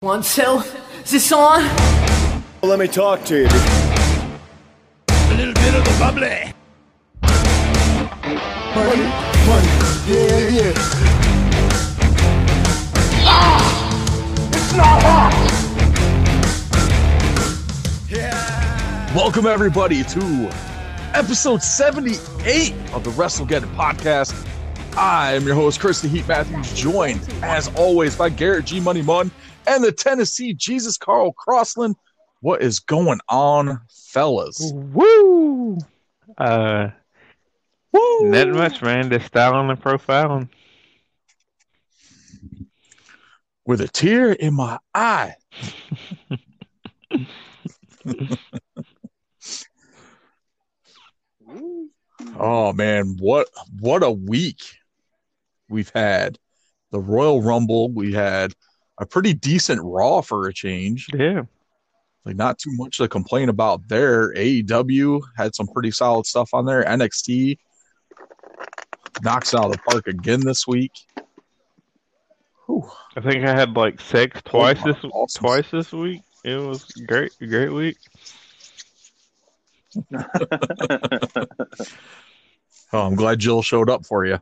One, cell? is this on? Let me talk to you. A little bit of the bubbly. Yeah, yeah. Ah! It's not hot! Yeah! Welcome everybody to episode 78 of the WrestleGeddon podcast. I am your host, Chris the Heat Matthews, joined as always by Garrett G Money Munn and the Tennessee Jesus Carl Crossland. What is going on, fellas? Woo! Uh, Woo! not much, man. Just styling and profiling. With a tear in my eye. oh man, what what a week we've had. The Royal Rumble, we had a pretty decent Raw for a change. Yeah. Like not too much to complain about there. AEW had some pretty solid stuff on there. NXT knocks out of the park again this week. Whew. I think I had like sex oh twice my this awesome. twice this week. It was great, great week. Oh, I'm glad Jill showed up for you.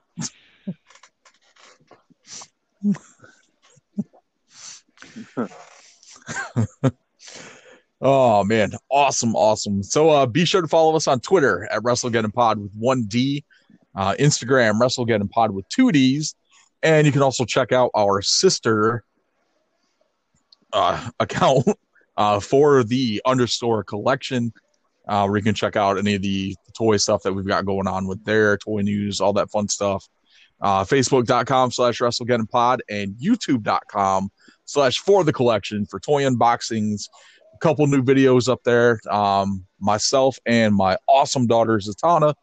oh man, awesome, awesome. So uh be sure to follow us on Twitter at WrestleGeddon Pod with one D, uh Instagram Pod with two D's, and you can also check out our sister uh account uh for the understore collection uh, where you can check out any of the toy stuff that we've got going on with there, toy news, all that fun stuff. Uh, Facebook.com slash WrestleGeddon Pod and YouTube.com slash for the collection for toy unboxings. A couple new videos up there. Um, myself and my awesome daughter Zatanna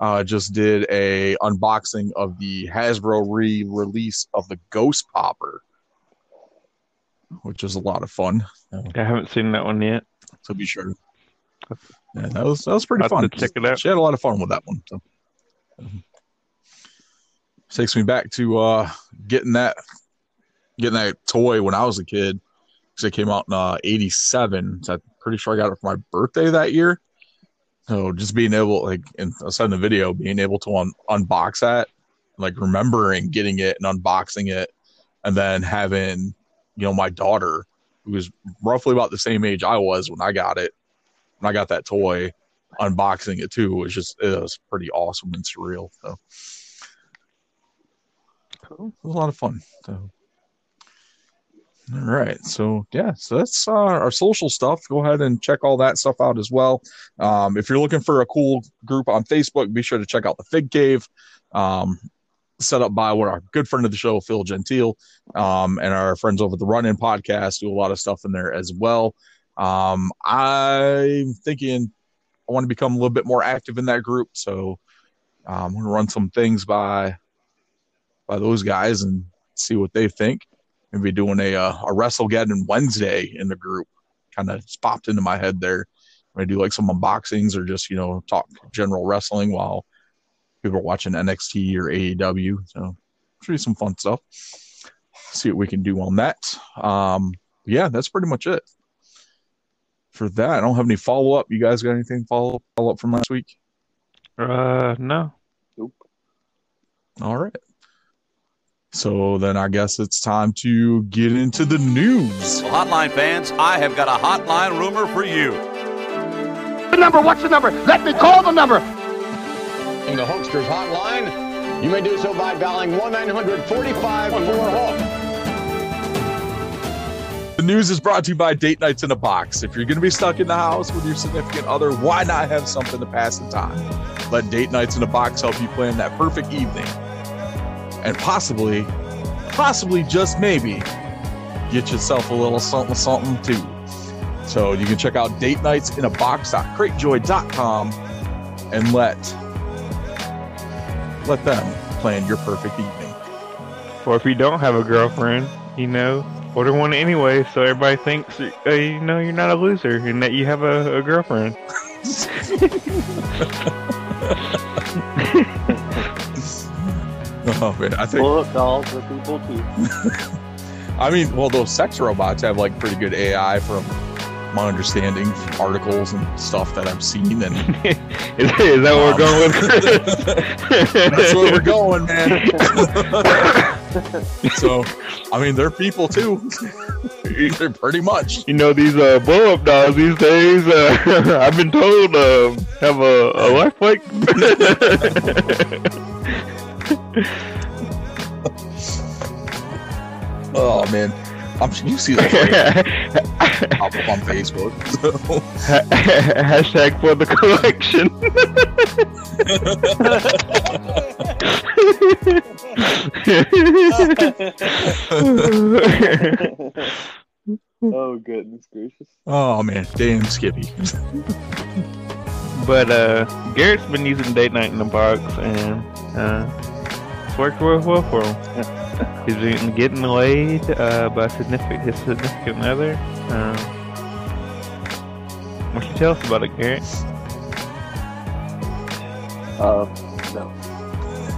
uh, just did a unboxing of the Hasbro re-release of the Ghost Popper, which is a lot of fun. I haven't seen that one yet. So be sure. Yeah, that was that was pretty I'll fun. check it out. She had a lot of fun with that one. So takes me back to uh getting that getting that toy when I was a kid. Because it came out in uh, '87. So I'm pretty sure I got it for my birthday that year. So just being able, like, in I said in the video, being able to un- unbox that, like remembering getting it and unboxing it, and then having, you know, my daughter, who was roughly about the same age I was when I got it, when I got that toy, unboxing it too was just it was pretty awesome and surreal. So Cool. it was a lot of fun. So all right, so yeah, so that's uh, our social stuff. Go ahead and check all that stuff out as well. Um, if you're looking for a cool group on Facebook, be sure to check out the Fig Cave. Um, set up by of our good friend of the show, Phil Gentile, um, and our friends over the Run In podcast do a lot of stuff in there as well. Um, I'm thinking I want to become a little bit more active in that group, so um, I'm going to run some things by by those guys and see what they think. Maybe doing a uh, a WrestleGeddon Wednesday in the group. Kind of popped into my head there. I do like some unboxings or just you know talk general wrestling while people are watching NXT or AEW. So should be some fun stuff. See what we can do on that. Um, yeah, that's pretty much it for that. I don't have any follow up. You guys got anything follow follow up from last week? Uh, no. All right. So then I guess it's time to get into the news. Hotline fans, I have got a hotline rumor for you. The number, what's the number? Let me call the number. In the Hulkster's hotline, you may do so by dialing 1 900 45 4 Hulk. The news is brought to you by Date Nights in a Box. If you're going to be stuck in the house with your significant other, why not have something to pass the time? Let Date Nights in a Box help you plan that perfect evening. And possibly, possibly just maybe, get yourself a little something something too. So you can check out date nights in a box.cratejoy.com and let let them plan your perfect evening. Or if you don't have a girlfriend, you know, order one anyway, so everybody thinks uh, you know you're not a loser and that you have a, a girlfriend. Oh man, I think Bullet dolls for people too. I mean, well, those sex robots have like pretty good AI from my understanding, from articles and stuff that I've seen, and is, is that where we're going with Chris? that's where we're going, man. so, I mean, they're people too. they're pretty much. You know these uh, blow up dolls these days. Uh, I've been told uh, have a, a life like. Oh man, I'm you see that pop up on Facebook. So. Hashtag for the collection. oh goodness gracious. Oh man, damn Skippy. but uh, Garrett's been using date night in the box, and uh, it's worked real well for him. He's been getting laid uh, by significant his significant other. Uh, what you tell us about it, Garrett? Um, no.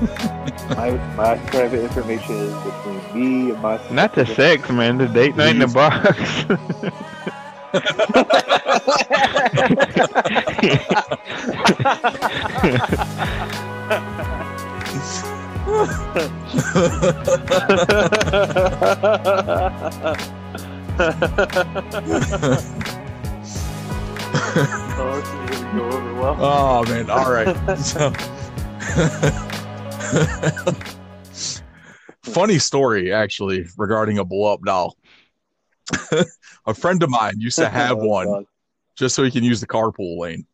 my my private information is between me and my. Not the sex, man. The date night in the box. Oh, this is gonna go over well. Oh man, all right. So, funny story actually regarding a blow up doll. a friend of mine used to oh, have Oh, one God. just so he can use the carpool lane,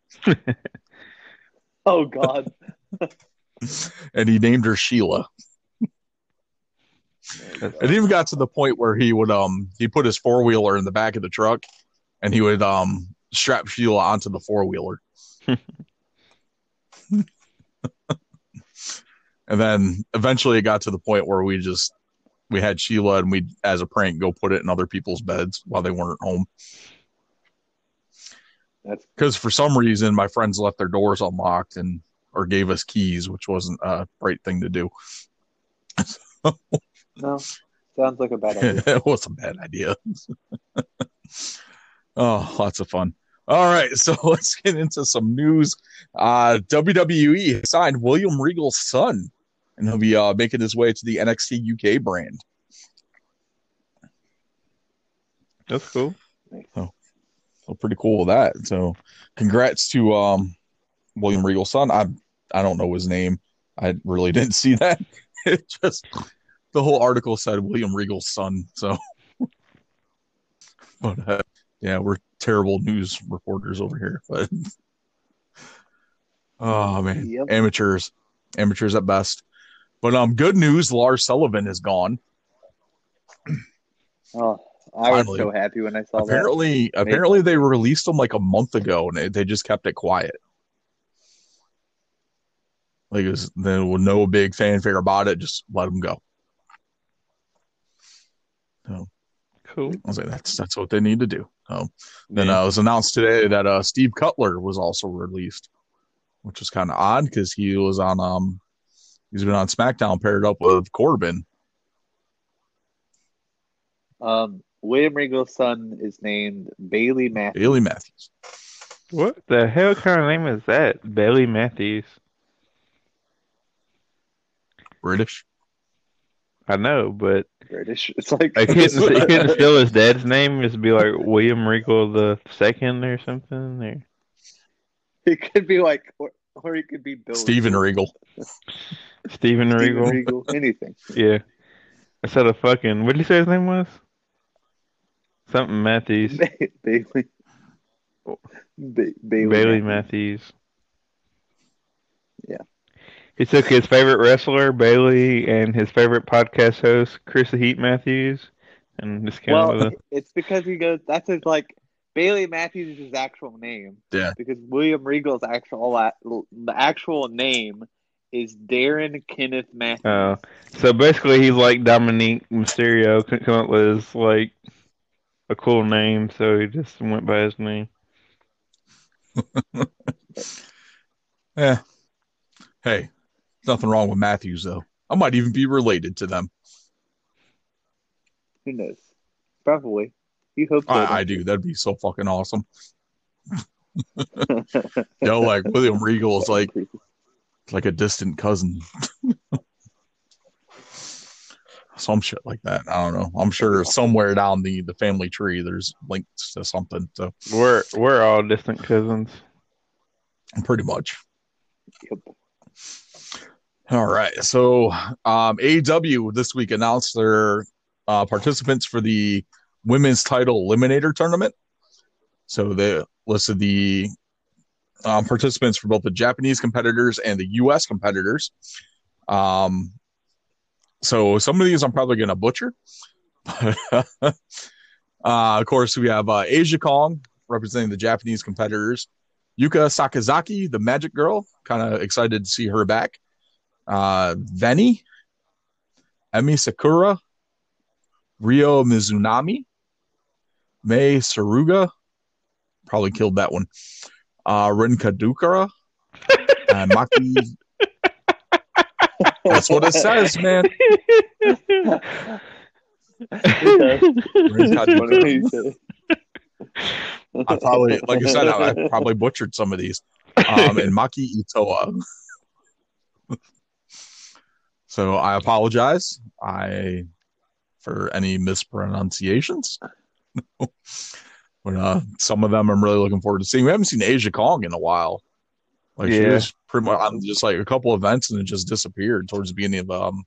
Oh God. And he named her Sheila. It even got to the point where he would um he put his four wheeler in the back of the truck, and he would um strap Sheila onto the four wheeler. and then eventually it got to the point where we just we had Sheila and we as a prank go put it in other people's beds while they weren't home That's because for some reason my friends left their doors unlocked and or gave us keys, which wasn't a great thing to do. no. Sounds like a bad idea. it was a bad idea. oh, lots of fun. All right, so let's get into some news. Uh, WWE signed William Regal's son, and he'll be uh, making his way to the NXT UK brand. That's cool. So pretty cool with that. So congrats to um, William Regal's son. I I don't know his name. I really didn't see that. It just the whole article said William Regal's son. So, but uh, yeah, we're terrible news reporters over here. But oh man, Yep. amateurs, amateurs at best. But um, good news: Lars Sullivan is gone. Oh, I was Finally. so happy when I saw that. apparently, apparently they released him like a month ago, and they, they just kept it quiet. Like it was, there was no big fanfare about it. Just let them go. Cool. I was like, that's that's what they need to do. So then Yeah. uh, it was announced today that uh, Steve Cutler was also released, which was kind of odd because he was on um he's been on SmackDown paired up with Corbin. Um, William Regal's son is named Bailey Matthews. Bailey Matthews. What the hell kind of name is that? Bailey Matthews. British. I know, but British. It's like I couldn't, he couldn't steal his dad's name. Just be like William Regal the second or something. Or it could be like, or, or he could be Bill Steven Regal. Stephen Regal. Regal, anything. Yeah. Instead of fucking, what did you say his name was? Something Matthews. Ba- Bailey. Oh. Ba- Bailey. Bailey Matthews. Matthews. Yeah. He took his favorite wrestler, Bayley, and his favorite podcast host, Chris the Heat Matthews, and just kind Well, of it's because he goes. That's his like. Bailey Matthews is his actual name. Yeah. Because William Regal's actual the actual name is Darren Kenneth Matthews. Oh, so basically he's like Dominik Mysterio. Couldn't come up with like a cool name, so he just went by his name. Yeah. Hey, nothing wrong with Matthews though. I might even be related to them. Who knows? Probably. You hope so. I, I do. That'd be so fucking awesome. Yo, like William Regal is like like a distant cousin. Some shit like that. I don't know. I'm sure somewhere down the the family tree there's links to something. So We're we're all distant cousins. pretty much. Yep. All right. So um AEW this week announced their uh participants for the women's title eliminator tournament. So they listed the um, participants for both the Japanese competitors and the US competitors. Um so some of these I'm probably gonna butcher. uh of course we have uh Aja Kong representing the Japanese competitors. Yuka Sakazaki, the magic girl, kind of excited to see her back. Uh, Veny, Emi Sakura, Ryo Mizunami, Mei Suruga, probably killed that one. Uh, Rinka Dukara, and Maki. That's what it says, man. I probably, like I said, I, I probably butchered some of these. Um, and Maki Itoa. So I apologize. I for any mispronunciations. but uh, some of them I'm really looking forward to seeing. We haven't seen Aja Kong in a while. Like she was pretty much on just like a couple events and it just disappeared towards the beginning of um,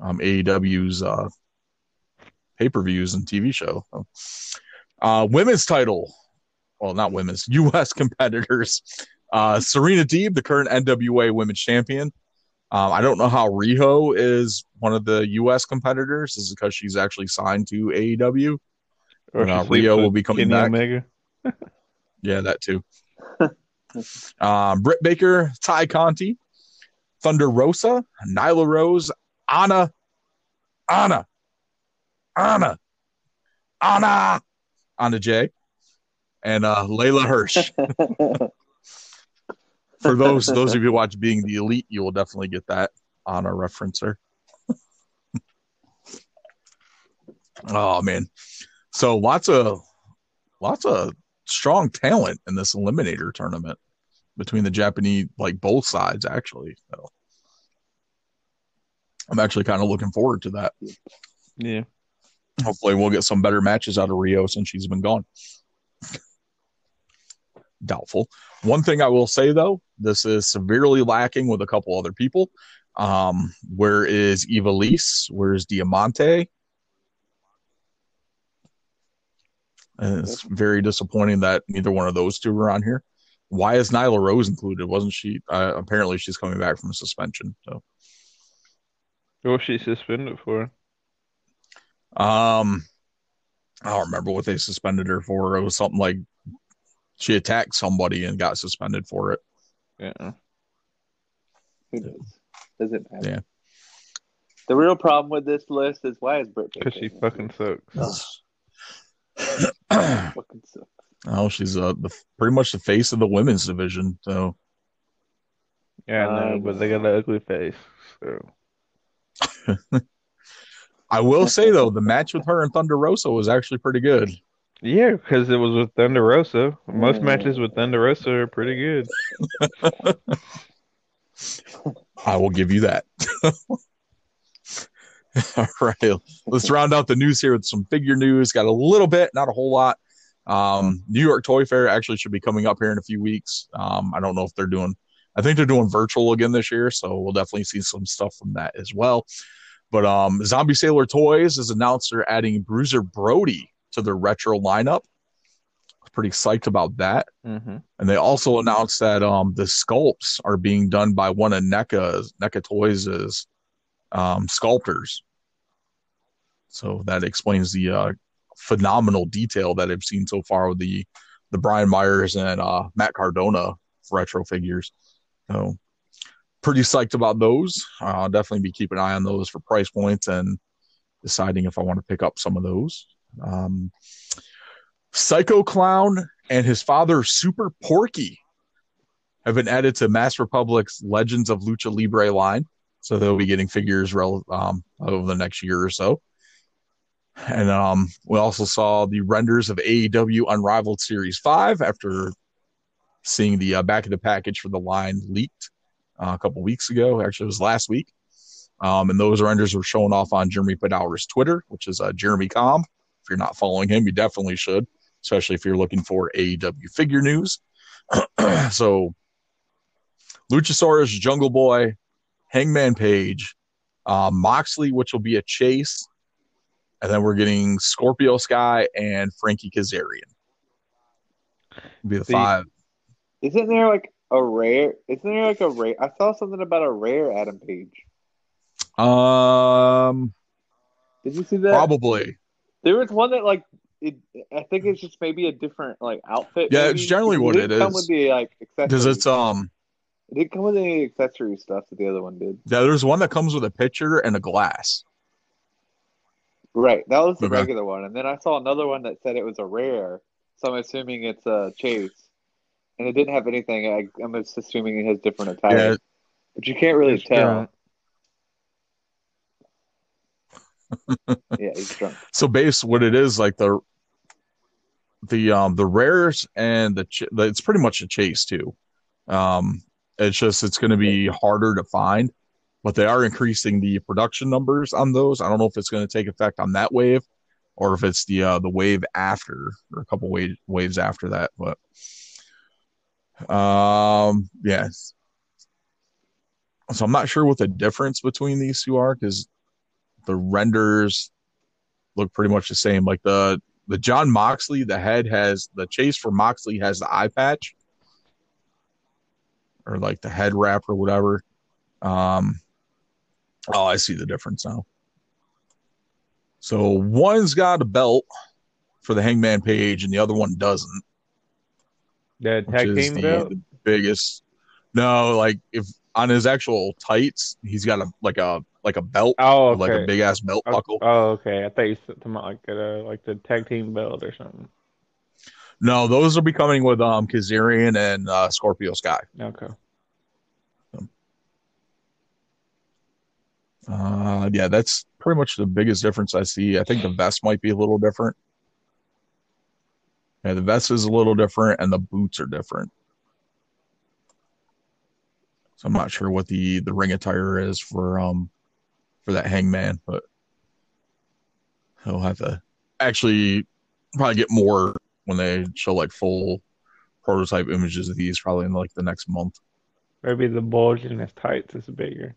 um AEW's uh pay per views and TV show. Uh, women's title, well, not women's, U.S. competitors. Uh, Serena Deeb, the current NWA Women's Champion. Um, I don't know how Riho is one of the U.S. competitors. This is because she's actually signed to AEW. Or Uh, Riho will with be coming Kenny back. Omega. Yeah, that too. um, Britt Baker, Tay Conti, Thunder Rosa, Nyla Rose, Anna, Anna, Anna, Anna, Anna Jay, and uh, Leyla Hirsch. For those those of you who watch Being the Elite, you will definitely get that Anna referencer. oh man, so lots of lots of strong talent in this eliminator tournament between the Japanese, like both sides, actually. So I'm actually kind of looking forward to that. Yeah. Hopefully, we'll get some better matches out of Riho since she's been gone. Doubtful. One thing I will say though, this is severely lacking with a couple other people. Um, where is Eva Lise? Where's Diamante? And it's very disappointing that neither one of those two were on here. Why is Nyla Rose included? Wasn't she? Uh, apparently, she's coming back from suspension. So, What was she suspended for? um, I don't remember what they suspended her for. It was something like she attacked somebody and got suspended for it. Yeah. Who knows? Doesn't matter. Yeah. The real problem with this list is why is Britt Because she fucking sucks. fucking sucks. oh, she's uh, the pretty much the face of the women's division. So, Yeah, I know, I but they got an ugly face. So I will say though, the match with her and Thunder Rosa was actually pretty good. Yeah, because it was with Thunder Rosa. Most Yeah. matches with Thunder Rosa are pretty good. I will give you that. All right, let's round out the news here with some figure news. Got a little bit, not a whole lot. Um, New York Toy Fair actually should be coming up here in a few weeks. Um, I don't know if they're doing. I think they're doing virtual again this year, so we'll definitely see some stuff from that as well. But um, Zombie Sailor Toys has announced they're adding Bruiser Brody to their retro lineup. I was pretty psyched about that. hmm And they also announced that um, the sculpts are being done by one of NECA's NECA Toys' um, sculptors. So that explains the uh, phenomenal detail that I've seen so far with the the Brian Myers and uh, Matt Cardona retro figures. So pretty psyched about those. I'll definitely be keeping an eye on those for price points and deciding if I want to pick up some of those. Um, Psycho Clown and his father, Super Porky, have been added to Mass Republic's Legends of Lucha Libre line. So they'll be getting figures rel- um, over the next year or so. And um, we also saw the renders of AEW Unrivaled Series 5 after seeing the uh, back of the package for the line leaked uh, a couple weeks ago. Actually, it was last week. Um, and those renders were shown off on Jeremy Padawer's Twitter, which is uh, Jeremy Com. If you're not following him, you definitely should, especially if you're looking for AEW figure news. so, Luchasaurus, Jungle Boy, Hangman Page, uh, Moxley, which will be a chase, and then we're getting Scorpio Sky and Frankie Kazarian. Be the See, five. Isn't there like a rare? Isn't there like a rare? I saw something about a rare Adam Page. Um, Did you see that? probably. There was one that like it. I think it's just maybe a different like outfit. Yeah, maybe. it's generally what didn't come with the like Because it's um, It didn't come with any accessory stuff that the other one did. yeah, there's one that comes with a pitcher and a glass. Right, that was the Okay. regular one, and then I saw another one that said it was a rare. So I'm assuming it's a chase, and it didn't have anything. I, I'm just assuming it has different attire, Yeah, but you can't really He's tell. drunk. Yeah, he's drunk. so base what it is like the the um the rares and the, ch- the it's pretty much a chase too. Um it's just it's going to be harder to find but they are increasing the production numbers on those. I don't know if it's going to take effect on that wave or if it's the uh the wave after or a couple wave, waves after that but um yes so i'm not sure what the difference between these two are because the renders look pretty much the same. Like the the Jon Moxley, the head has the chase for Moxley has the eye patch or like the head wrap or whatever. Um, oh, I see the difference now. So one's got a belt for the Hangman page, and the other one doesn't. The tag team the, belt. the biggest. No, like if on his actual tights, he's got a like a like a belt, Oh, okay. like a big ass belt Oh, buckle. oh, okay. I thought you said something like a, like the tag team belt or something. No, those will be coming with um Kazarian and uh, Scorpio Sky. Okay. Uh, yeah, that's pretty much the biggest difference I see. I think the vest might be a little different. Yeah, the vest is a little different, and the boots are different. So I'm not sure what the the ring attire is for um for that Hangman, but he'll have to actually probably get more when they show like full prototype images of these probably in like the next month. Maybe the bulge in his tights is bigger.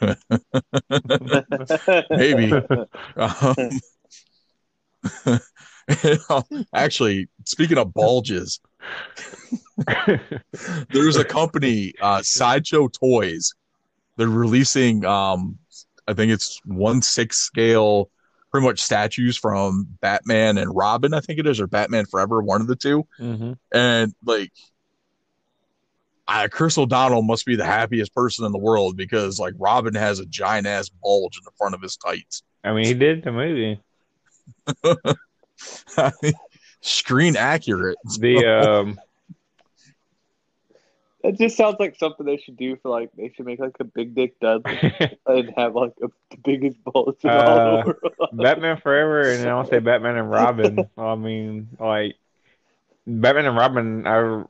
Maybe. Um, actually, speaking of bulges, there's a company, uh, Sideshow Toys. They're releasing, um, I think it's one six scale, pretty much statues from Batman and Robin. I think it is, or Batman Forever, one of the two. hmm And like, I, Chris O'Donnell must be the happiest person in the world because like Robin has a giant ass bulge in the front of his tights. I mean, he did the movie. Screen accurate. The um, That just sounds like something they should do for like they should make like a big dick Dudley and have like a, the biggest bulge in all Uh, the world. Batman Forever, and then I'll say Batman and Robin. I mean, like Batman and Robin, I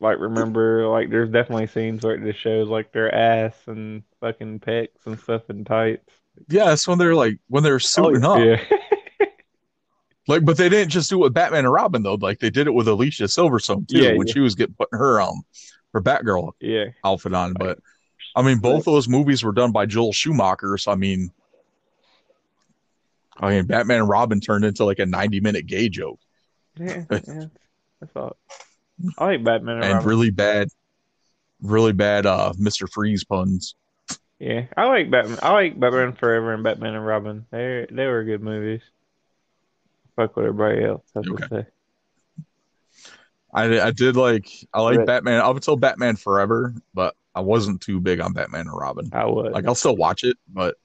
like remember like there's definitely scenes where it just shows like their ass and fucking pecs and stuff in tights. Yeah, that's when they're like when they're suiting up. Yeah, Like, but they didn't just do it with Batman and Robin though. Like they did it with Alicia Silverstone too, Yeah, when yeah. she was getting putting her um her Batgirl yeah. outfit on. But I mean, both those movies were done by Joel Schumacher, so I mean, I mean, Batman and Robin turned into like a ninety minute gay joke Yeah, yeah. I thought I like Batman and, and Robin. really bad, really bad uh Mister Freeze puns. Yeah, I like Batman. I like Batman Forever and Batman and Robin. They they were good movies. Fuck what everybody else has Okay. to say. I I did like I like Right. Batman up until Batman Forever, but I wasn't too big on Batman and Robin. I would. Like I'll still watch it, but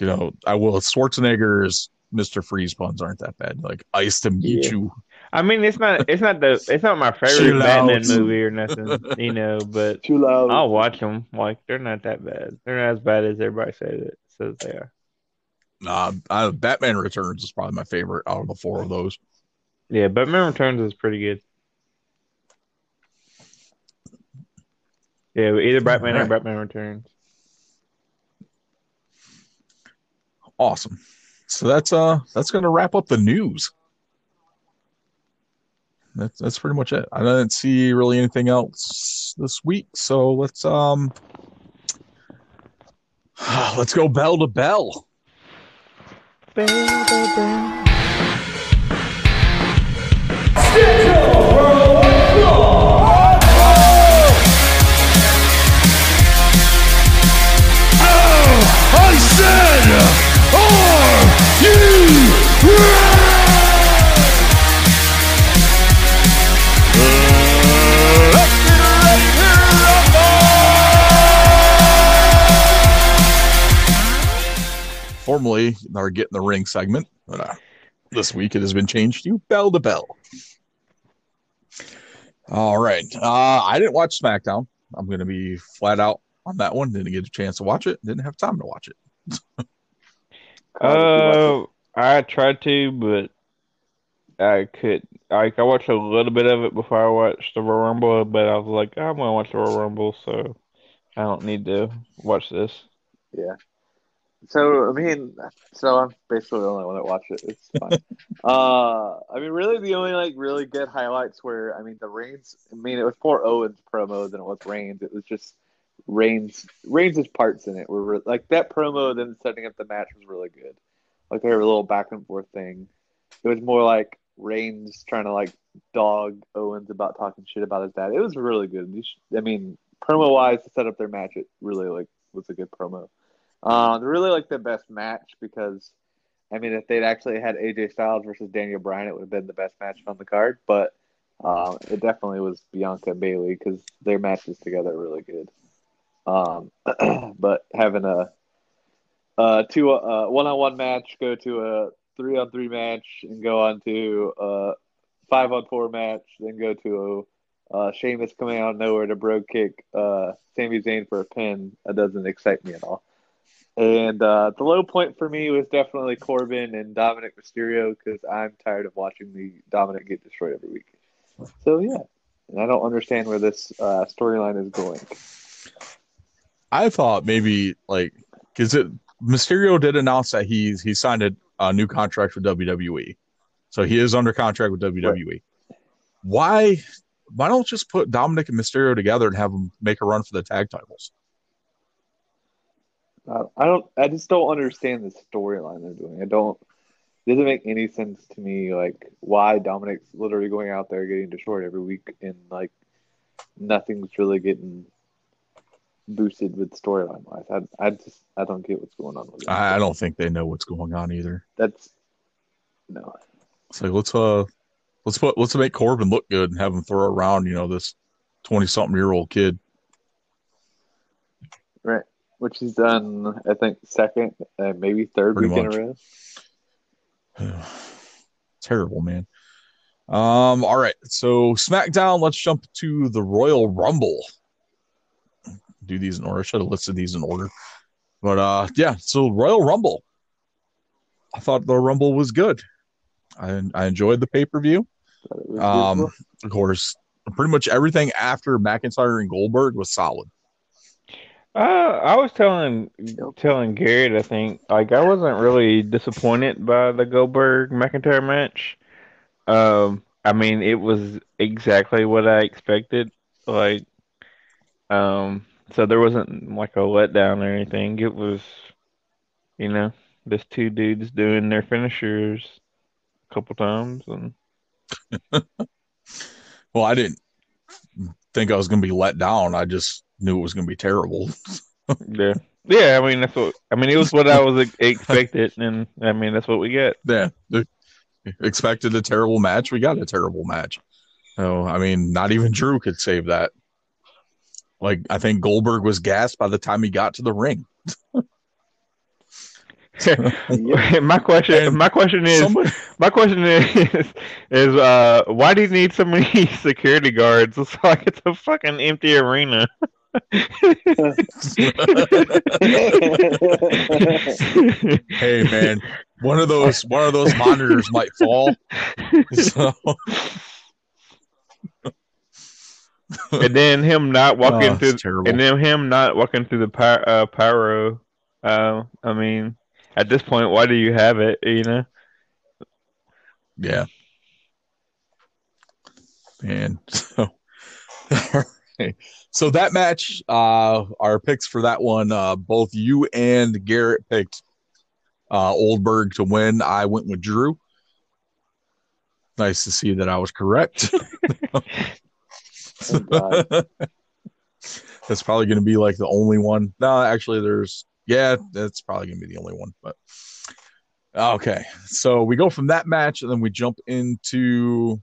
you know, I will. Schwarzenegger's Mister Freeze puns aren't that bad. Like ice to meet Yeah. you. I mean, it's not it's not the it's not my favorite Batman movie or nothing, you know. But Too loud. I'll watch them. Like they're not that bad. They're not as bad as everybody says it says they are. Nah, I, Batman Returns is probably my favorite out of the four of those. Yeah, Batman Returns is pretty good. Yeah, either Batman or Alright. Batman Returns. Awesome. So that's uh that's gonna wrap up the news. That's that's pretty much it. I didn't see really anything else this week, so let's um let's go bell to bell. I said, are Formerly our Get in the Ring segment, but uh, this week it has been changed to Bell to Bell. All right. Uh, I didn't watch SmackDown. I'm going to be flat out on that one. Didn't get a chance to watch it. Didn't have time to watch it. Uh, I tried to, but I could. Like, I watched a little bit of it before I watched the Royal Rumble, but I was like, I'm gonna watch the Royal Rumble, so I don't need to watch this. Yeah. So I mean, so I'm basically the only one that watched it. It's fine. uh, I mean, really, the only like really good highlights were, I mean, the Reigns. I mean, it was more Owens promo than it was Reigns. It was just Reigns. Reigns' parts in it were re- like that promo. Then setting up the match was really good. Like they were a little back and forth thing. It was more like Reigns trying to like dog Owens about talking shit about his dad. It was really good. I mean, promo wise to set up their match, it really like was a good promo. Uh, they're really like the best match because, I mean, if they'd actually had AJ Styles versus Daniel Bryan, it would have been the best match on the card. But uh, it definitely was Bianca and Bayley because their matches together are really good. Um, but having a, a two uh, one on one match go to a three on three match and go on to a five on four match, then go to a uh, Sheamus coming out of nowhere to bro kick uh, Sami Zayn for a pin. That doesn't excite me at all. And uh, the low point for me was definitely Corbin and Dominik Mysterio because I'm tired of watching the Dominik get destroyed every week. So yeah, and I don't understand where this uh, storyline is going. I thought maybe like because it Mysterio did announce that he's he signed a, a new contract with WWE, so he is under contract with WWE. Why why don't just put Dominik and Mysterio together and have them make a run for the tag titles? Uh, I don't. I just don't understand the storyline they're doing. I don't. It doesn't make any sense to me. Like why Dominik's literally going out there getting destroyed every week, and like nothing's really getting boosted with storyline wise. I, I just I don't get what's going on with it. I, I don't think they know what's going on either. That's no. It's like let's uh let's put let's make Corbin look good and have him throw around you know this twenty something year old kid. Which he's done, I think, second, uh, maybe third Pretty week in a row. Terrible man. Um. All right. So SmackDown. Let's jump to the Royal Rumble. Do these in order. I should have listed these in order. But uh, yeah. So Royal Rumble. I thought the Rumble was good. I I enjoyed the pay per view. Thought it was Um, beautiful. of course, pretty much everything after McIntyre and Goldberg was solid. Uh, I was telling telling Garrett, I think, like I wasn't really disappointed by the Goldberg McIntyre match. Um, I mean, it was exactly what I expected. Like, um, so there wasn't like a letdown or anything. It was, you know, just two dudes doing their finishers a couple times, and Well, I didn't think I was going to be let down. I just knew it was going to be terrible. yeah, yeah. I mean, that's what I mean. It was what I was expected, and I mean, that's what we get. yeah, expected a terrible match. We got a terrible match. So, I mean, not even Drew could save that. Like, I think Goldberg was gassed by the time he got to the ring. my question, my question is, Somebody, my question is, is uh, why do you need so many security guards? It's like it's a fucking empty arena. hey man, one of those one of those monitors might fall. So, and then him not walking Oh, it's through, terrible. and then him not walking through the py- uh, pyro. Uh, I mean, at this point, why do you have it? You know? yeah. And so so that match, uh our picks for that one, uh both you and Garrett picked uh Oldberg to win. I went with Drew. Nice to see that I was correct. That's probably going to be like the only one. No, actually, there's yeah, that's probably going to be the only one. But okay, so we go from that match, and then we jump into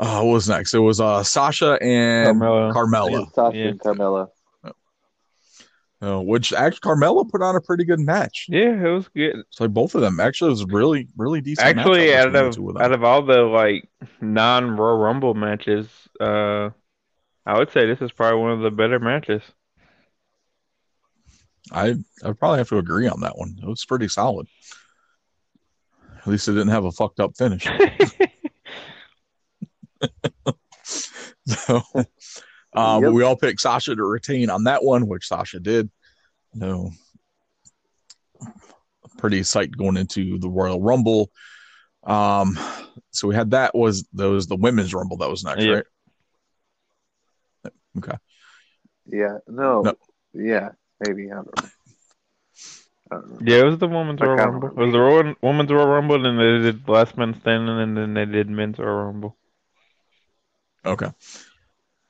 uh, what was next? It was uh Sasha and Carmella. Carmella, Sasha Yeah. and Carmella. uh, which actually Carmella put on a pretty good match. Yeah, it was good. So like both of them actually it was really really decent. Actually, matchup out of of out of all the like non Royal Rumble matches, uh, I would say this is probably one of the better matches. I I probably have to agree on that one. It was pretty solid. At least it didn't have a fucked up finish. so, um, Yep. we all picked Sasha to retain on that one, which Sasha did. No, pretty psyched going into the Royal Rumble. Um, so we had that was those the women's Rumble that was next, Yeah. right? Okay. Yeah. No. No. Yeah. Maybe. I don't know. I don't know. Yeah, it was the women's Royal Rumble. It was the Royal, women's Royal Rumble, and then they did last man standing, and then they did men's Royal Rumble. Okay. All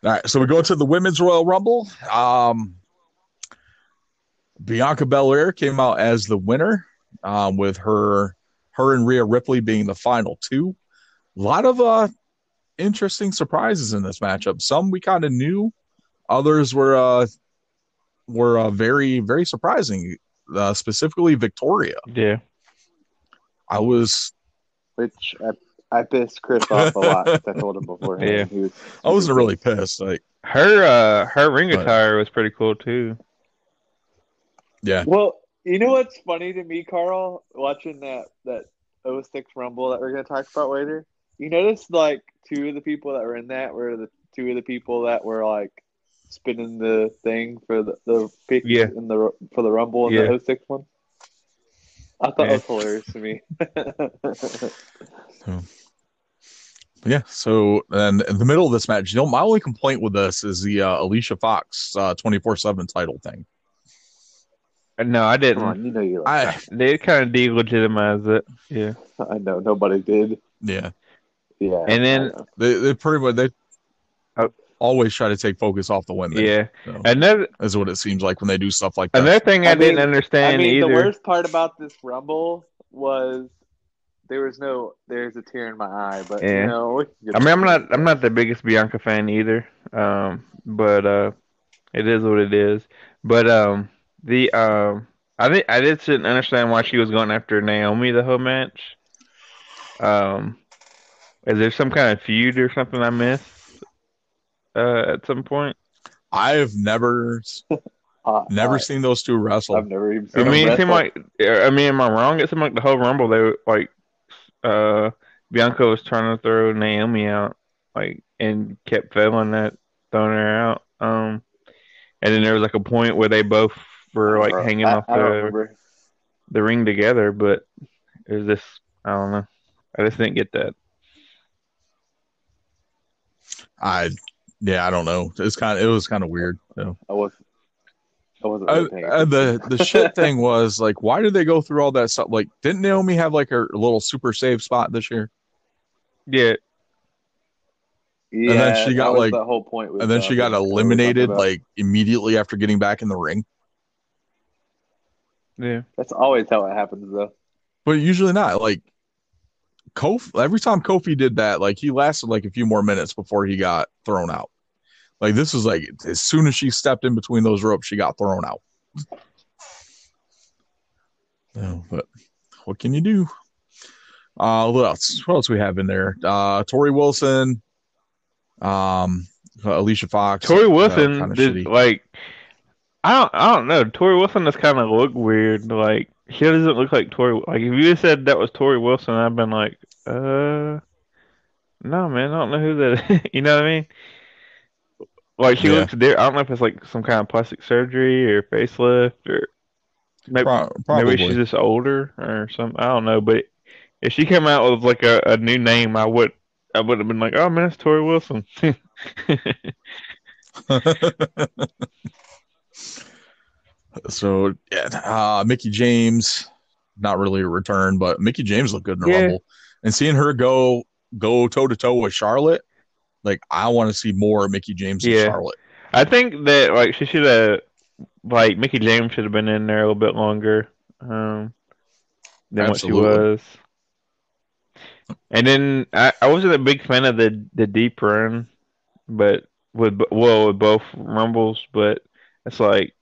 right. So we go to the women's Royal Rumble. Um, Bianca Belair came out as the winner, um, with her her and Rhea Ripley being the final two. A lot of uh interesting surprises in this matchup. Some we kind of knew, others were uh were uh, very very surprising. Uh, specifically Victoria. Yeah, I was Which I, I pissed Chris off a lot. 'cause I told him beforehand. Yeah. He was, I wasn't really pissed. Like her uh her ring But- attire was pretty cool too. yeah, Well, you know what's funny to me, Carl, watching that that 06 Rumble that we're gonna talk about later. You notice like two of the people that were in that were the two of the people that were like spinning the thing for the the pick Yeah. in the for the Rumble in Yeah. the 06 one. I thought Yeah. that was hilarious to me. Yeah. So, and in the middle of this match, you know, my only complaint with this is the uh, Alicia Fox twenty four seven title thing. No, I didn't. Come on, you know you like I They kind of delegitimized it. Yeah. I know nobody did. yeah, Yeah, And then- they they pretty much they Oh. always try to take focus off the women. yeah. So, Another is what it seems like when they do stuff like that. another thing I, I didn't understand I mean, either. the worst part about this Rumble was there was no there's a tear in my eye, but Yeah. you know, we I mean, I'm not I'm not the biggest Bianca fan either. Um, but uh, it is what it is. But um, the um, I think I just didn't understand why she was going after Naomi the whole match. Um, is there some kind of feud or something I missed? Uh, at some point. I've never Uh, never uh, seen those two wrestle. I've never even I seen. mean, them it seemed wrestle. like I mean, am I wrong? It seemed like the whole Rumble they were like, uh, Bianca was trying to throw Naomi out, like, and kept failing that, throwing her out. Um, and then there was like a point where they both were like Bro, hanging I, off I the the ring together, but it was just I don't know. I just didn't get that. I yeah, I don't know. It's kind of it was kind of weird. So. I was. I wasn't. Really paying uh, the the shit thing was like, why did they go through all that stuff? Like, didn't Naomi have like her little super save spot this year? Yeah, yeah, and then she got, like- the whole point. With, And then uh, she got Bianca we were eliminated like immediately after getting back in the ring. yeah, That's always how it happens, though. But usually not. Like Kofi, every time Kofi did that, like he lasted like a few more minutes before he got thrown out. Like this was like as soon as she stepped in between those ropes, she got thrown out. No, but what can you do? Uh, what else? What else we have in there? Uh, Torrie Wilson, um, uh, Alicia Fox. Torrie uh, Wilson, kinda did, like, I don't, I don't know. Torrie Wilson just kind of look weird. Like, she doesn't look like Torrie. Like, if you said that was Torrie Wilson, I'd been like, uh, no, man, I don't know who that. Is. you know what I mean? Like, she Yeah. looks. Di- I don't know if it's like some kind of plastic surgery or facelift or maybe, probably. maybe she's just older or something. I don't know. But if she came out with like a, a new name, I would. I would have been like, oh man, it's Torrie Wilson. so yeah, uh, Mickie James, not really a return, but Mickie James looked good in the Yeah. Rumble, and seeing her go go toe to toe with Charlotte, like I want to see more Mickie James and Yeah. Charlotte. I think that like she should have like Mickie James should have been in there a little bit longer um, than Absolutely. what she was. And then I, I wasn't a big fan of the the deep run, but with well with both rumbles, but it's like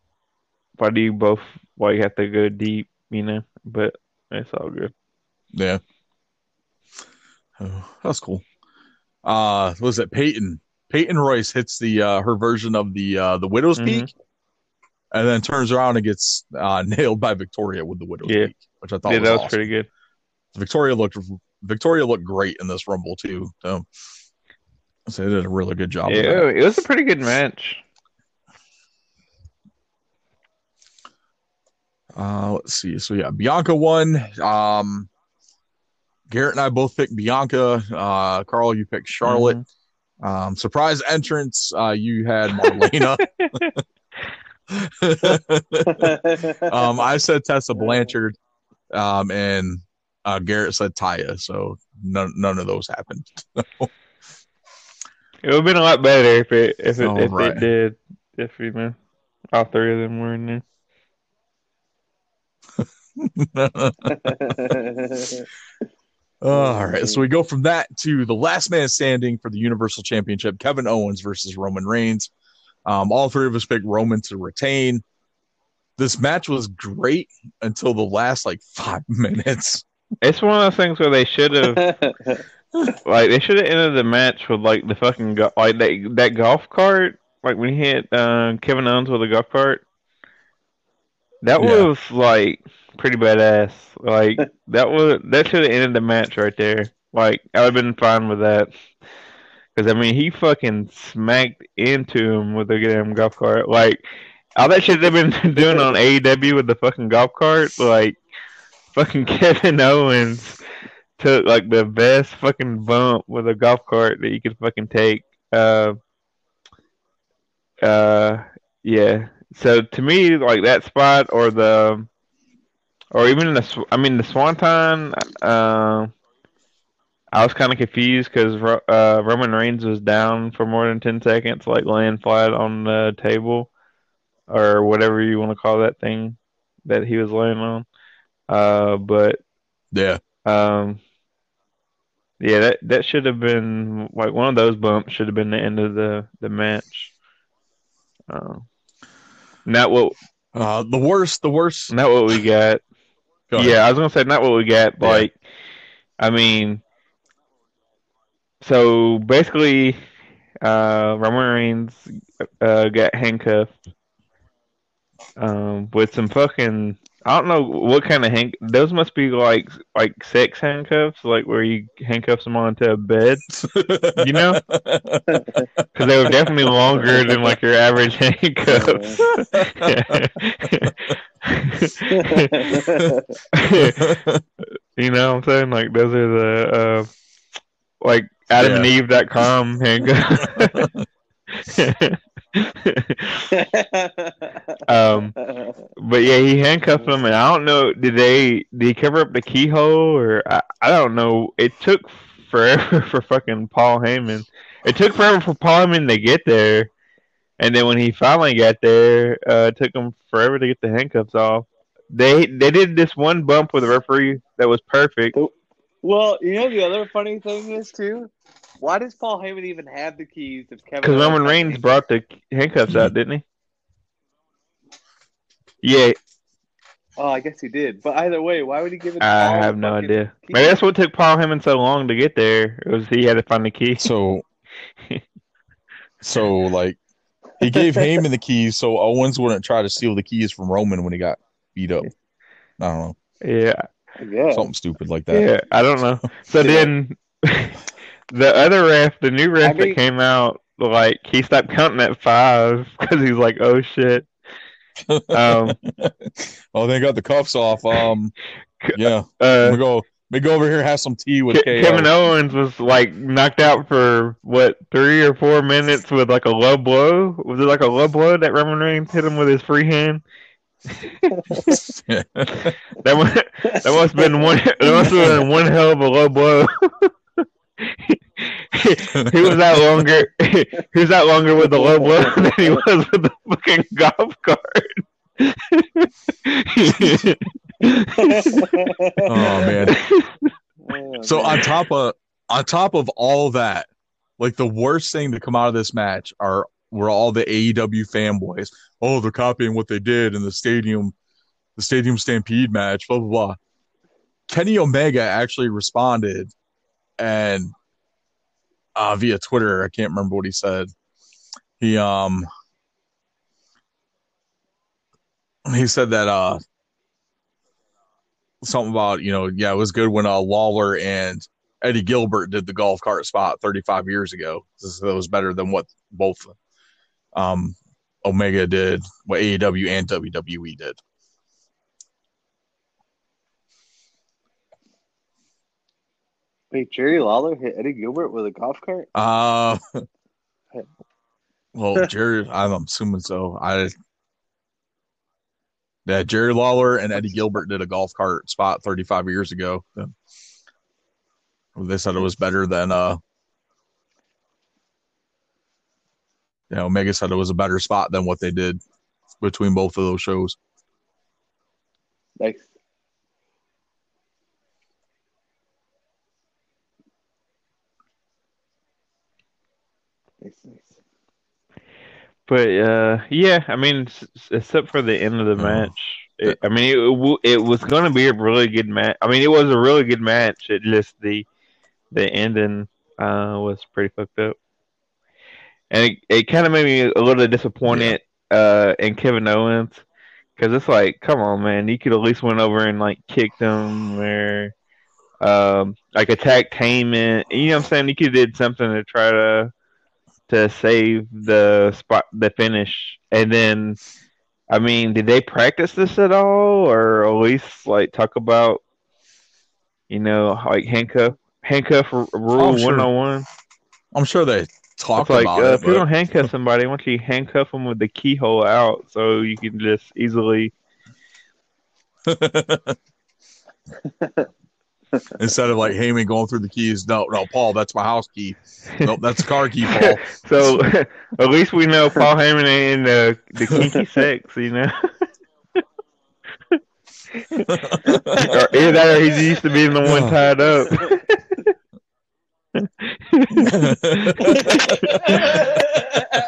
why do you both like have to go deep, you know? But it's all good. Yeah, oh, that's cool. Uh, was it Peyton? Peyton Royce hits the uh, her version of the uh, the Widow's Mhm. Peak, and then turns around and gets uh, nailed by Victoria with the Widow's Yeah. Peak, which I thought Yeah, was, that was awesome. pretty good. Victoria looked Victoria looked great in this Rumble too. So, so they did a really good job. Yeah, it was a pretty good match. Uh, let's see. So yeah, Bianca won. Um, Garrett and I both picked Bianca. Uh, Carl, you picked Charlotte. Mm-hmm. Um, surprise entrance. Uh, you had Marlena. um, I said Tessa Blanchard. Um, and uh, Garrett said Taya. So none none of those happened. It would have been a lot better if it if it if right. it did. If you know, all three of them were in there. All right, so we go from that to the last man standing for the Universal Championship: Kevin Owens versus Roman Reigns. Um, all three of us picked Roman to retain. This match was great until the last like five minutes. It's one of those things where they should have like they should have ended the match with like the fucking go- like that that golf cart like when he hit uh, Kevin Owens with a golf cart. That Yeah. was like pretty badass. Like that was that should have ended the match right there. Like I would have been fine with that. Because I mean, he fucking smacked into him with the damn golf cart. Like all that shit they've been doing on AEW with the fucking golf cart. Like fucking Kevin Owens took like the best fucking bump with a golf cart that you could fucking take. Uh, uh, yeah. So to me, like that spot or the, or even the, I mean the Swanton. Uh, I was kind of confused because uh, Roman Reigns was down for more than ten seconds, like laying flat on the table, or whatever you want to call that thing that he was laying on. Uh, but Yeah, um, yeah, that that should have been like one of those bumps should have been the end of the the match. Um, not what uh, the worst, the worst. not what we got. Go. Yeah, I was gonna say not what we got. Yeah. like, I mean, so basically, uh, Roman Reigns uh, got handcuffed um, with some fucking. I don't know what kind of hand. Those must be like like sex handcuffs, like where you handcuff someone onto a bed. You know? Because they were definitely longer than like your average handcuffs. you know what I'm saying? Like those are the uh, like AdamandEve.com handcuffs. um, but yeah, he handcuffed him, and I don't know. Did they did he cover up the keyhole, or I, I don't know. It took forever for fucking Paul Heyman. It took forever for Paul Heyman to get there, and then when he finally got there, uh, it took him forever to get the handcuffs off. They they did this one bump with the referee that was perfect. well, you know the other funny thing is too. Why does Paul Heyman even have the keys if Kevin? Because Roman Reigns brought the handcuffs out, didn't he? Yeah, Oh, I guess he did. But either way, why would he give it? I have no idea. keys? Maybe that's what took Paul Heyman so long to get there. It was he had to find the key. So So like he gave Heyman the keys so Owens wouldn't try to steal the keys from Roman when he got beat up. I don't know. Yeah, Yeah. Something stupid like that. yeah. I don't know. So Yeah. then the other ref, the new ref I mean- that came out, like he stopped counting at five because he's like, "Oh shit." Um, oh, they got the cuffs off. Um, yeah. uh, we go. We go over here, have some tea with Ke- KO. Kevin Owens was like knocked out for what three or four minutes with like a low blow. Was it like a low blow that Roman Reigns hit him with his free hand? That must, that must have been one. That must have been one hell of a low blow. He was out longer. He was out longer with the low blow than he was with the fucking golf cart. oh man. Oh, So man. on top of on top of all that, like the worst thing to come out of this match are were all the AEW fanboys. Oh, they're copying what they did in the stadium, the stadium stampede match. Blah blah blah. Kenny Omega actually responded, and uh, via Twitter, I can't remember what he said. He um he said that uh something about you know yeah it was good when uh Lawler and Eddie Gilbert did the golf cart spot 35 years ago. It was better than what both um Omega did, what AEW and WWE did. Wait, Jerry Lawler hit Eddie Gilbert with a golf cart? Uh well Jerry I'm assuming so. I yeah, Jerry Lawler and Eddie Gilbert did a golf cart spot 35 years ago. They said it was better than uh yeah, Omega said it was a better spot than what they did between both of those shows. Like, nice, nice. But uh, yeah, I mean, except for the end of the Mhm. match, it, I mean, it, it was going to be a really good match. I mean, it was a really good match. It just the the ending uh, was pretty fucked up, and it, it kind of made me a little disappointed uh, in Kevin Owens because it's like, come on, man, you could at least went over and like kicked him or um, like attacked Heyman. You know what I'm saying? You could did something to try to to save the spot, the finish, and then, I mean, did they practice this at all, or at least like talk about, you know, like handcuff handcuff rule Oh, one on one? I'm sure they talked like about uh, it. if but- gonna handcuff somebody, don't you handcuff them with the keyhole out so you can just easily. Instead of like Heyman going through the keys, no, no, Paul, that's my house key. Nope, that's a car key, Paul. so at least we know Paul Heyman ain't in the the kinky sex, you know. or either that or he's used to being the one tied up.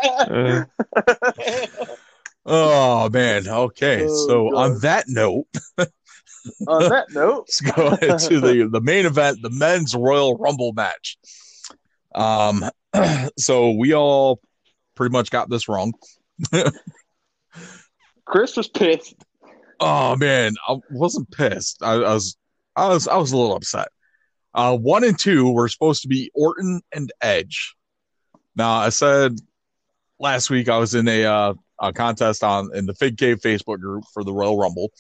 Uh, oh man. Okay. Oh, so God. on that note, On that note, let's go into the the main event, the men's Royal Rumble match. Um, so we all pretty much got this wrong. Chris was pissed. Oh man, I wasn't pissed. I, I was, I was, I was a little upset. Uh, one and two were supposed to be Orton and Edge. Now I said last week I was in a uh, a contest on in the Fig Cave Facebook group for the Royal Rumble.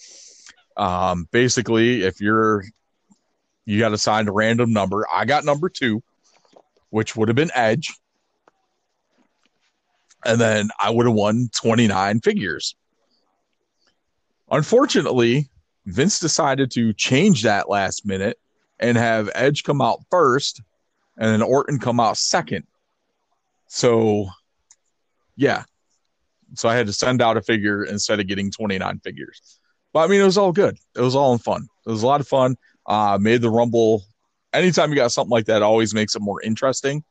Um, basically, if you're you got assigned a random number, I got number two, which would have been Edge, and then I would have won twenty nine figures. Unfortunately, Vince decided to change that last minute and have Edge come out first and then Orton come out second. So, yeah. So I had to send out a figure instead of getting 29 figures. But I mean, it was all good. It was all in fun. It was a lot of fun. Uh, made the Rumble. Anytime you got something like that, it always makes it more interesting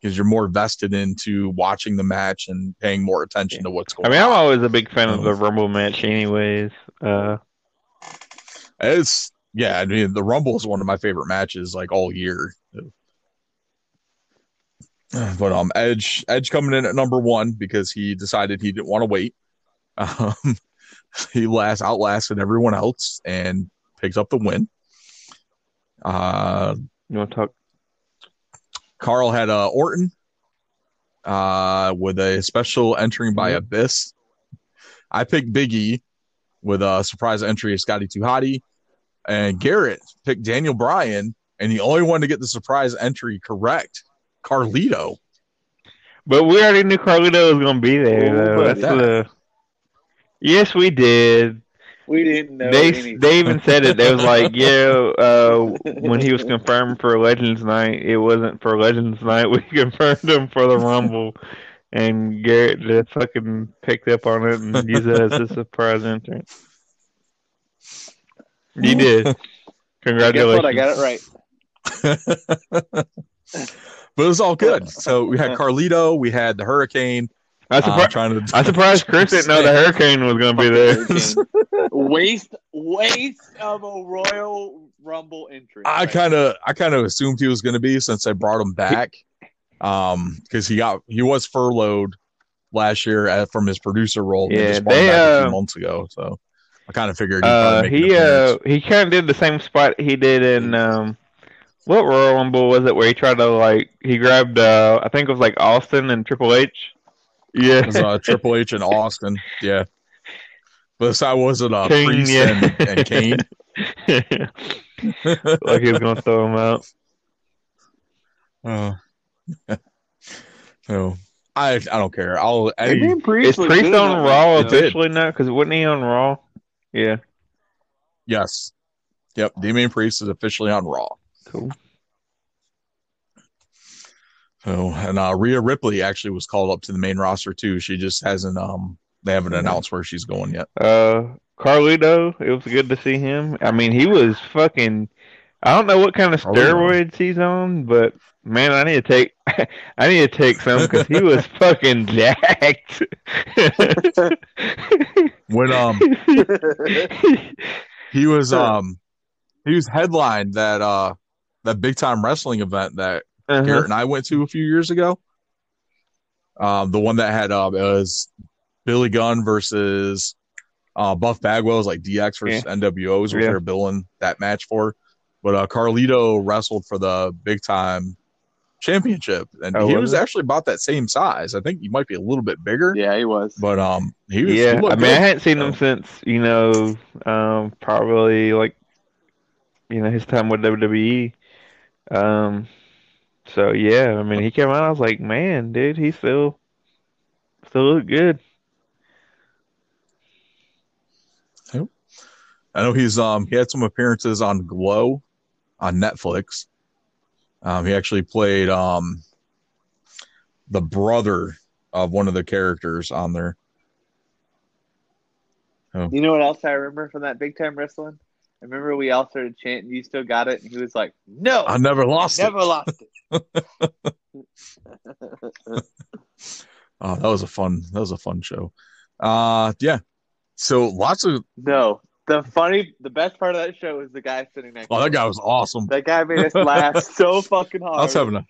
because you're more vested into watching the match and paying more attention to what's going on. I mean, I'm always a big fan of the Rumble match, anyways. Uh, It's yeah, I mean the Rumble is one of my favorite matches like all year. But um, Edge Edge coming in at number one because he decided he didn't want to wait. Um, he last outlasted everyone else and picks up the win. Uh, You want to talk? Carl had uh, Orton uh, with a special entering by Mhm. Abyss. I picked Big E with a surprise entry of Scotty Hottie. And Garrett picked Daniel Bryan, and the only one to get the surprise entry correct, Carlito. But we already knew Carlito was going to be there. Oh, but That's that- the. Yes, we did. We didn't know. They anything. they even said it. They was like, yeah, uh, when he was confirmed for Legends Night, it wasn't for Legends Night. We confirmed him for the Rumble, and Garrett just fucking picked up on it and used it as a surprise entrance. You did. Guess Congratulations. what? I got it right. but it was all good. So we had Carlito, we had the Hurricane. I, uh, surpri- trying to I surprised Chris didn't know the Hurricane was going to be there. waste, waste of a Royal Rumble entry. I kind of I kind of assumed he was going to be since I brought him back, um, because he got he was furloughed last year at, from his producer role. Yeah, just they, back a uh, few months ago. So I kind of figured he'd Uh, make he uh he kind of did the same spot he did in um what Royal Rumble was it where he tried to like he grabbed uh I think it was like Austin and Triple H. Yeah, It was, uh, Triple H and Austin, yeah. But this time wasn't uh, Kane, Priest yeah. and, and Kane. like he was gonna throw him out. Uh, so I I don't care. I'll any, Damian Priest Is Priest on Raw officially now? Because wasn't he on Raw? Yeah, yes, yep. Damian Priest is officially on Raw. cool. So and uh, Rhea Ripley actually was called up to the main roster too. She just hasn't um they haven't announced where she's going yet. Uh, Carlito, it was good to see him. I mean, he was fucking. I don't know what kind of steroids he's on, but man, I need to take. I need to take some because he was fucking jacked. When um he was um he was headlined that uh that big time wrestling event that Uh-huh. Garrett and I went to a few years ago. Um, the one that had uh, was Billy Gunn versus uh, Buff Bagwell was like DX versus NWO is what Yeah. they're billing that match for. But uh, Carlito wrestled for the big time championship, and Oh, he was actually about that same size. I think he might be a little bit bigger, Yeah, he was. but um, he was. Yeah, looked I mean, I hadn't seen him since you know, um, probably like, you know, his time with WWE. Um, so yeah, I mean, he came out. I was like, man, dude, he still, still look good. I know he's um he had some appearances on Glow on Netflix. Um, he actually played um the brother of one of the characters on there. You know what else I remember from that big time wrestling? I remember we all started chanting, "You still got it," and he was like, "No, I never lost never it. Never lost it." Oh, that was a fun that was a fun show. Uh yeah. So lots of no, the funny, the best part of that show was the guy sitting next. To me. Oh to that him. guy was awesome. That guy made us laugh so fucking hard. I was having a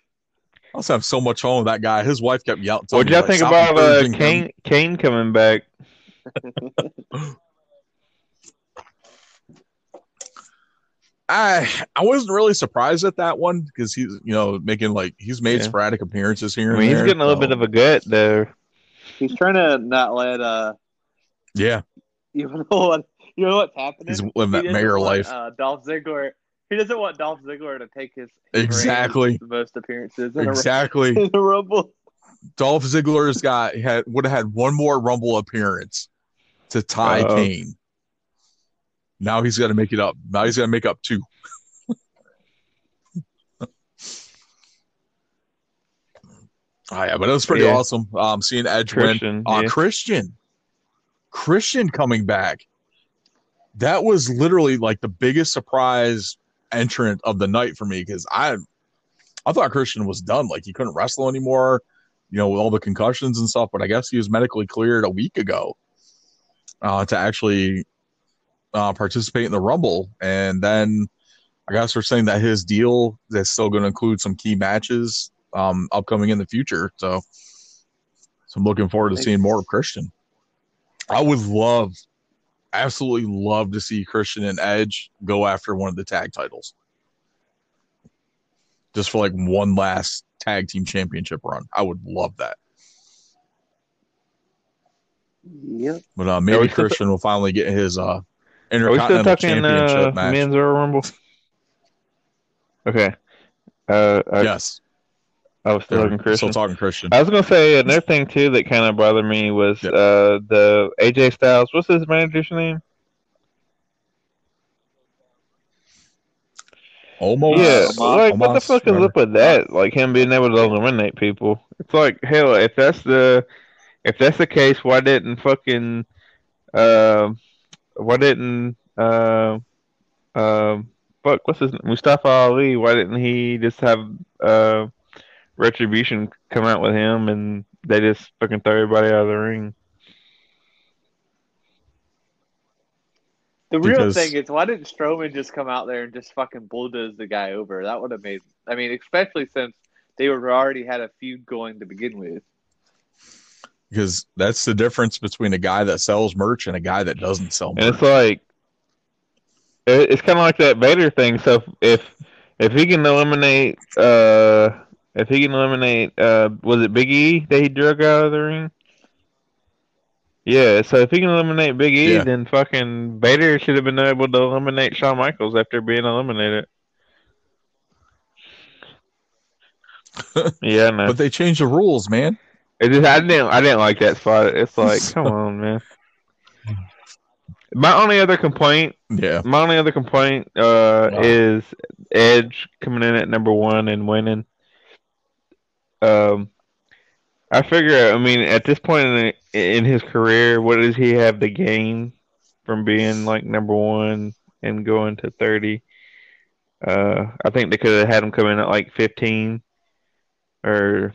I was having so much fun with that guy. His wife kept yelling. What telling y'all like, think about uh, encouraging him." Kane? Kane coming back? I I wasn't really surprised at that one because he's you know making like he's made Yeah. sporadic appearances here. I and mean, he's there, getting a little bit of a gut there. He's trying to not let uh, yeah. you know what, you know what's happening. He's living He that doesn't mayor want, life. Uh, Dolph Ziggler. He doesn't want Dolph Ziggler to take his his Exactly. the most appearances in Exactly. a, in a Rumble. Dolph Ziggler's got had would have had one more Rumble appearance to tie Uh-oh. Kane. Now he's got to make it up. Now he's got to make up two. Oh, yeah, but it was pretty Yeah. awesome. Um, seeing Edge win. Christian, Uh, yeah. Christian, Christian coming back. That was literally like the biggest surprise entrant of the night for me because I, I thought Christian was done. Like he couldn't wrestle anymore, you know, with all the concussions and stuff. But I guess he was medically cleared a week ago uh, to actually uh, participate in the Rumble, and then I guess we're saying that his deal is still going to include some key matches um, upcoming in the future. So, so I'm looking forward to seeing more of Christian. I would love, absolutely love to see Christian and Edge go after one of the tag titles, just for like one last tag team championship run. I would love that. Yep. But uh, maybe Christian will finally get his uh, Are we still talking uh, match. men's Royal Rumble? Okay. Uh, I, yes, I was still They're looking Christian. still talking Christian. I was gonna say another thing too that kind of bothered me was Yeah. uh the AJ Styles. What's his manager's name? Almost. yeah, Omos. like what the fuck is up with that? Like him being able to eliminate people. It's like hell. If that's the if that's the case, why didn't fucking uh, why didn't uh, um fuck what's his name? Mustafa Ali? Why didn't he just have uh retribution come out with him and they just fucking throw everybody out of the ring? The real Because- thing is, why didn't Strowman just come out there and just fucking bulldoze the guy over? That would have made. I mean, especially since they were already had a feud going to begin with. Because that's the difference between a guy that sells merch and a guy that doesn't sell merch. And it's like it's kind of like that Vader thing. So if if he can eliminate uh if he can eliminate uh was it Big E that he drug out of the ring? Yeah, so if he can eliminate Big E, Yeah. then fucking Vader should have been able to eliminate Shawn Michaels after being eliminated. yeah, no. But they changed the rules, man. It just, I didn't I didn't like that spot. It's like, come on, man. My only other complaint Yeah, my only other complaint uh, Wow. is Edge coming in at number one and winning. Um, I figure. I mean, at this point in in his career, what does he have to gain from being like number one and going to thirty? Uh, I think they could have had him come in at like fifteen or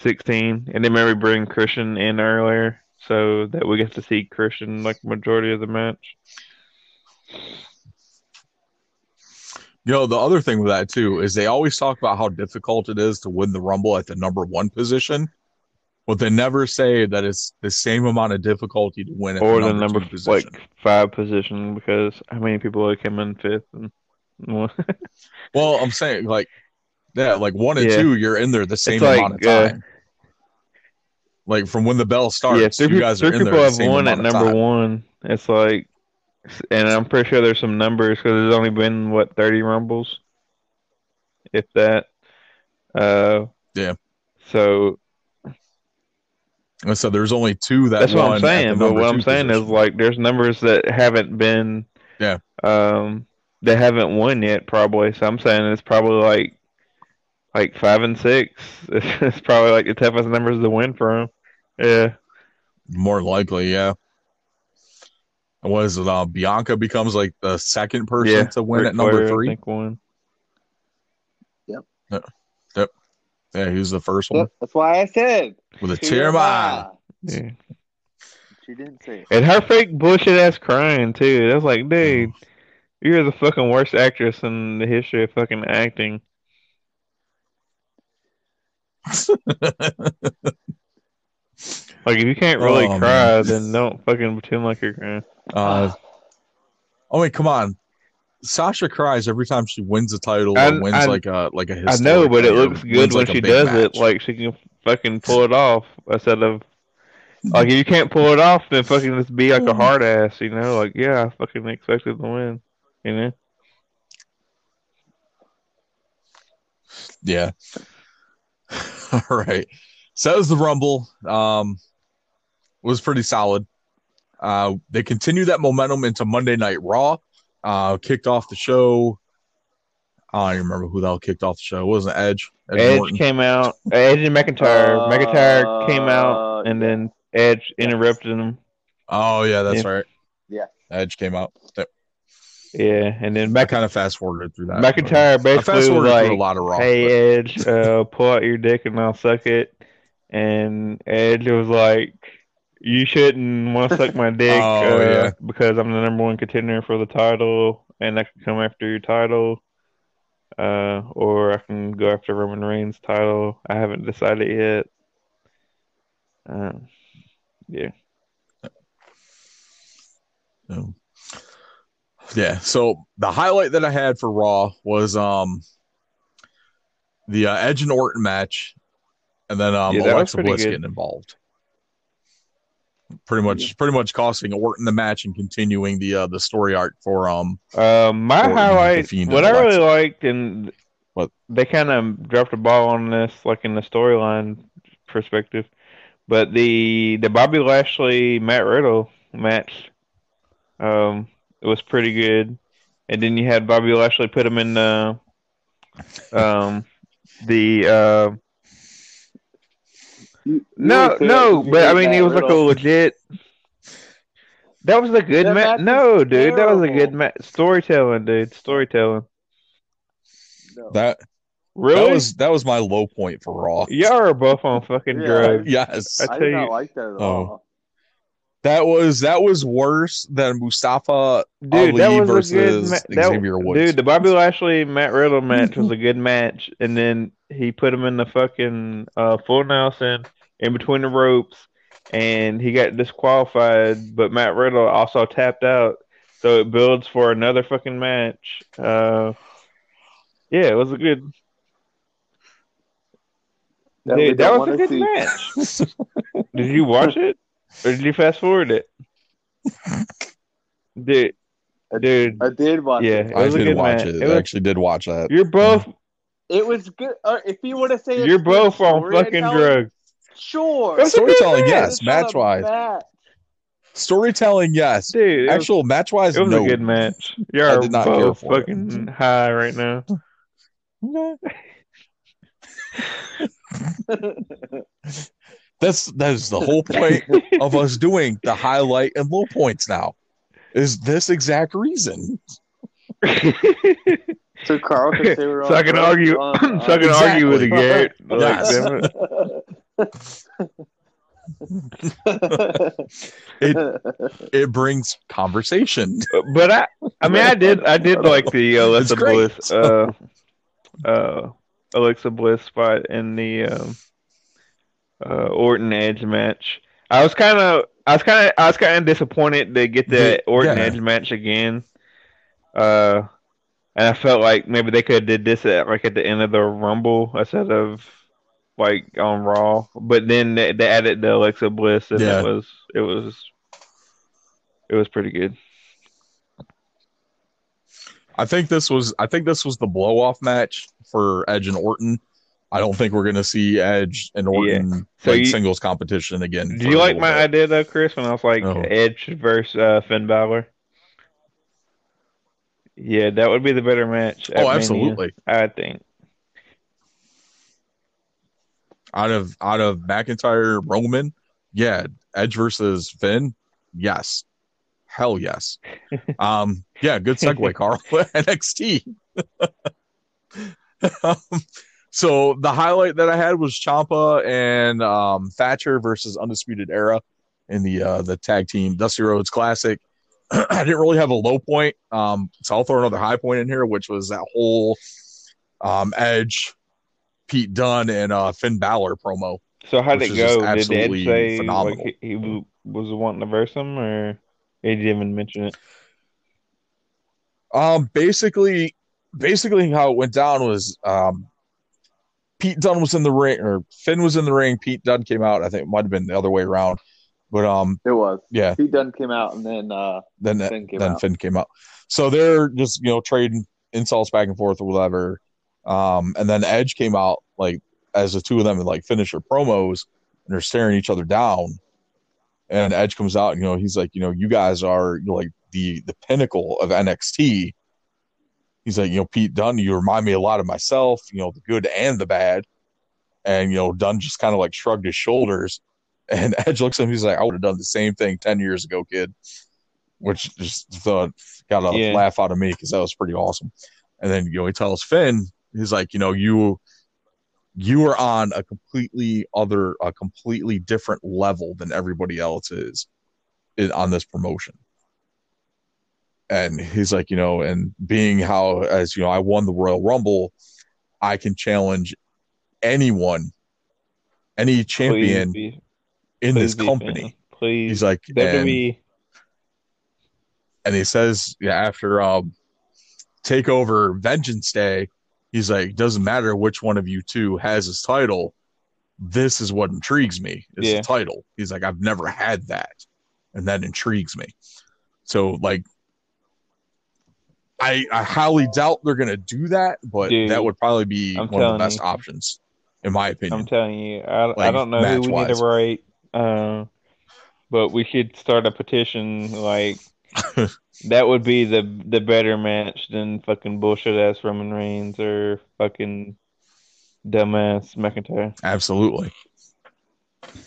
sixteen, and then maybe bring Christian in earlier so that we get to see Christian like majority of the match. you know the other thing with that too is they always talk about how difficult it is to win the Rumble at the number one position, but they never say that it's the same amount of difficulty to win at or the the number, number two position. like five position because how many people like him in fifth and well, I'm saying like yeah, like one and Yeah. two, you're in there the same like, amount of uh, time. like from when the bell starts, yeah, three, you guys three are in there people the have won at number time. one. It's like, and I'm pretty sure there's some numbers because there's only been what 30 rumbles, if that. Uh, Yeah. So And so there's only two that that's what I'm saying. But what I'm saying is like there's numbers that haven't been Yeah. um they haven't won yet probably. So I'm saying it's probably like like five and six. It's probably like the toughest numbers to win for him. Yeah. more likely, yeah. And What is it? Uh, Bianca becomes like the second person yeah. to win Ric at number Flair, I three. Yep. won. Yeah, he was the first one That's why I said. with a tear in my eye. Yeah. She didn't say. it. And her fake bullshit ass crying too. That's like, dude, you're the fucking worst actress in the history of fucking acting. Like if you can't really Oh, cry, man. then don't fucking pretend like you're crying. Uh, oh wait, come on. Sasha cries every time she wins a title or I- wins I- like a like a. I know, but it looks good when like, she does match. it. Like she can fucking pull it off instead of like if you can't pull it off, then fucking just be like a hard ass. You know, like yeah, I fucking expected to win. You know. Yeah. All right. So that was the Rumble. Um, was pretty solid. Uh, they continued that momentum into Monday Night Raw. Uh, kicked off the show. I don't remember who the hell kicked off the show. It wasn't Edge. Edge Norton. came out. Edge and McIntyre. Uh, McIntyre came out, and then Edge interrupted him. Oh yeah, that's Yeah. right. Yeah. Edge came out. Yep. Yeah, and then I kind of fast forwarded through that. McIntyre basically fast was like, a lot of but- "Hey Edge, uh, pull out your dick and I'll suck it." And Edge was like, "You shouldn't want to suck my dick Oh, uh, yeah. because I'm the number one contender for the title, and I can come after your title, uh, or I can go after Roman Reigns' title. I haven't decided yet. Um, yeah. Um, yeah. So the highlight that I had for Raw was um the uh, Edge and Orton match, and then um Yeah, Alexa Bliss good. getting involved. Pretty much, pretty much costing Orton the match and continuing the uh, the story arc for um Um, my Orton, highlight, what I really liked, and What? they kind of dropped the ball on this, like in the storyline perspective. But the the Bobby Lashley Matt Riddle match, um, it was pretty good. And then you had Bobby Lashley put him in the, um, the uh, You- no, you no, but I mean, made it was like a legit. That was a good match. match No, was dude, that was a good terrible. match. Storytelling, dude, storytelling. No. that Really? that was that was my low point for Raw. Y'all are both on fucking Yeah. drugs. Yes, I I tell did not you- like that at Oh. all. That was that was worse than Mustafa Dude, that Ali was a good versus ma- that, Xavier Woods. Dude, the Bobby Lashley Matt Riddle match was a good match, and then he put him in the fucking uh, full Nelson in between the ropes, and he got disqualified. But Matt Riddle also tapped out, so it builds for another fucking match. Uh, yeah, it was a good. That Dude, that was a good see. match. Did you watch it, or did you fast forward it? Dude, dude, I did watch Yeah. it. it I was a did good watch match. it. It I actually did watch that. you're both It was good. Uh, if you would to say You're it's both on fucking drugs. Sure. It was a good Storytelling, yes. It's Match wise, match. storytelling, yes. Dude, it was, Actual match wise, it was no. a good match. I You're did not care both for it. fucking high right now. That's that's the whole point of us doing the highlight and low points now. Is this exact reason? So Carl can say we're so I on can drugs argue. on- so I can on- argue with it, Garrett. Like, Yes. it. It it brings conversation. But I, I mean, I did, I did like the Alexa Bliss, uh, uh, Alexa Bliss spot in the um, uh, Orton Edge match. I was kind of, I was kind of, I was kind of disappointed to get that The- Orton yeah. Edge match again. Uh, and I felt like maybe they could have did this at like at the end of the Rumble instead of like on Raw. But then they, they added the Alexa Bliss, and Yeah. it was, it was, it was pretty good. I think this was I think this was the blow off match for Edge and Orton. I don't think we're gonna see Edge and Orton So like you- singles competition again. Do you like my bit. idea though, Chris? When I was like Oh. Edge versus uh, Finn Balor. Yeah, that would be the better match. at Oh, Mania, absolutely. I think. Out of out of McIntyre Roman, yeah, Edge versus Finn, yes, hell yes. Um, yeah, good segue, Carl. NXT. um, so the highlight that I had was Ciampa and um, Thatcher versus Undisputed Era in the uh, the tag team Dusty Rhodes Classic. I didn't really have a low point, um, so I'll throw another high point in here, which was that whole um, Edge, Pete Dunne, and uh, Finn Balor promo. So how did it go? Did absolutely say phenomenal. like he, he was wanting to verse him, or he didn't even mention it? Um, basically, basically how it went down was um, Pete Dunne was in the ring, or Finn was in the ring. Pete Dunne came out. I think it might have been the other way around, but um, It was. yeah. Pete Dunne came out, and then uh, Then Finn came then out. Finn came out. So they're just you know trading insults back and forth or whatever. Um, and then Edge came out like as the two of them like finish their promos and they're staring each other down. And Edge comes out, and you know, he's like, you know, you guys are you know, like the the pinnacle of NXT. He's like, you know, Pete Dunne, you remind me a lot of myself, you know, the good and the bad. And you know, Dunne just kind of like shrugged his shoulders. And Edge looks at him, he's like, I would have done the same thing 10 years ago, kid. Which just thought got a Yeah. laugh out of me because that was pretty awesome. And then you know, he tells Finn, he's like, you know, you you are on a completely other a completely different level than everybody else is on this promotion and he's like you know and being how as you know i won the royal rumble I can challenge anyone, any champion be- in this company. Please. He's like, and, WWE. and he says, yeah, after um, TakeOver Vengeance Day, he's like, doesn't matter which one of you two has his title. This is what intrigues me is Yeah. the title. He's like, I've never had that, and that intrigues me. So like, I I highly doubt they're gonna do that, but Dude, that would probably be I'm one of the best you. options, in my opinion. I'm telling you, I, I don't know who we need to write, uh, but we should start a petition. Like that would be the the better match than fucking bullshit ass Roman Reigns or fucking dumbass McIntyre. Absolutely.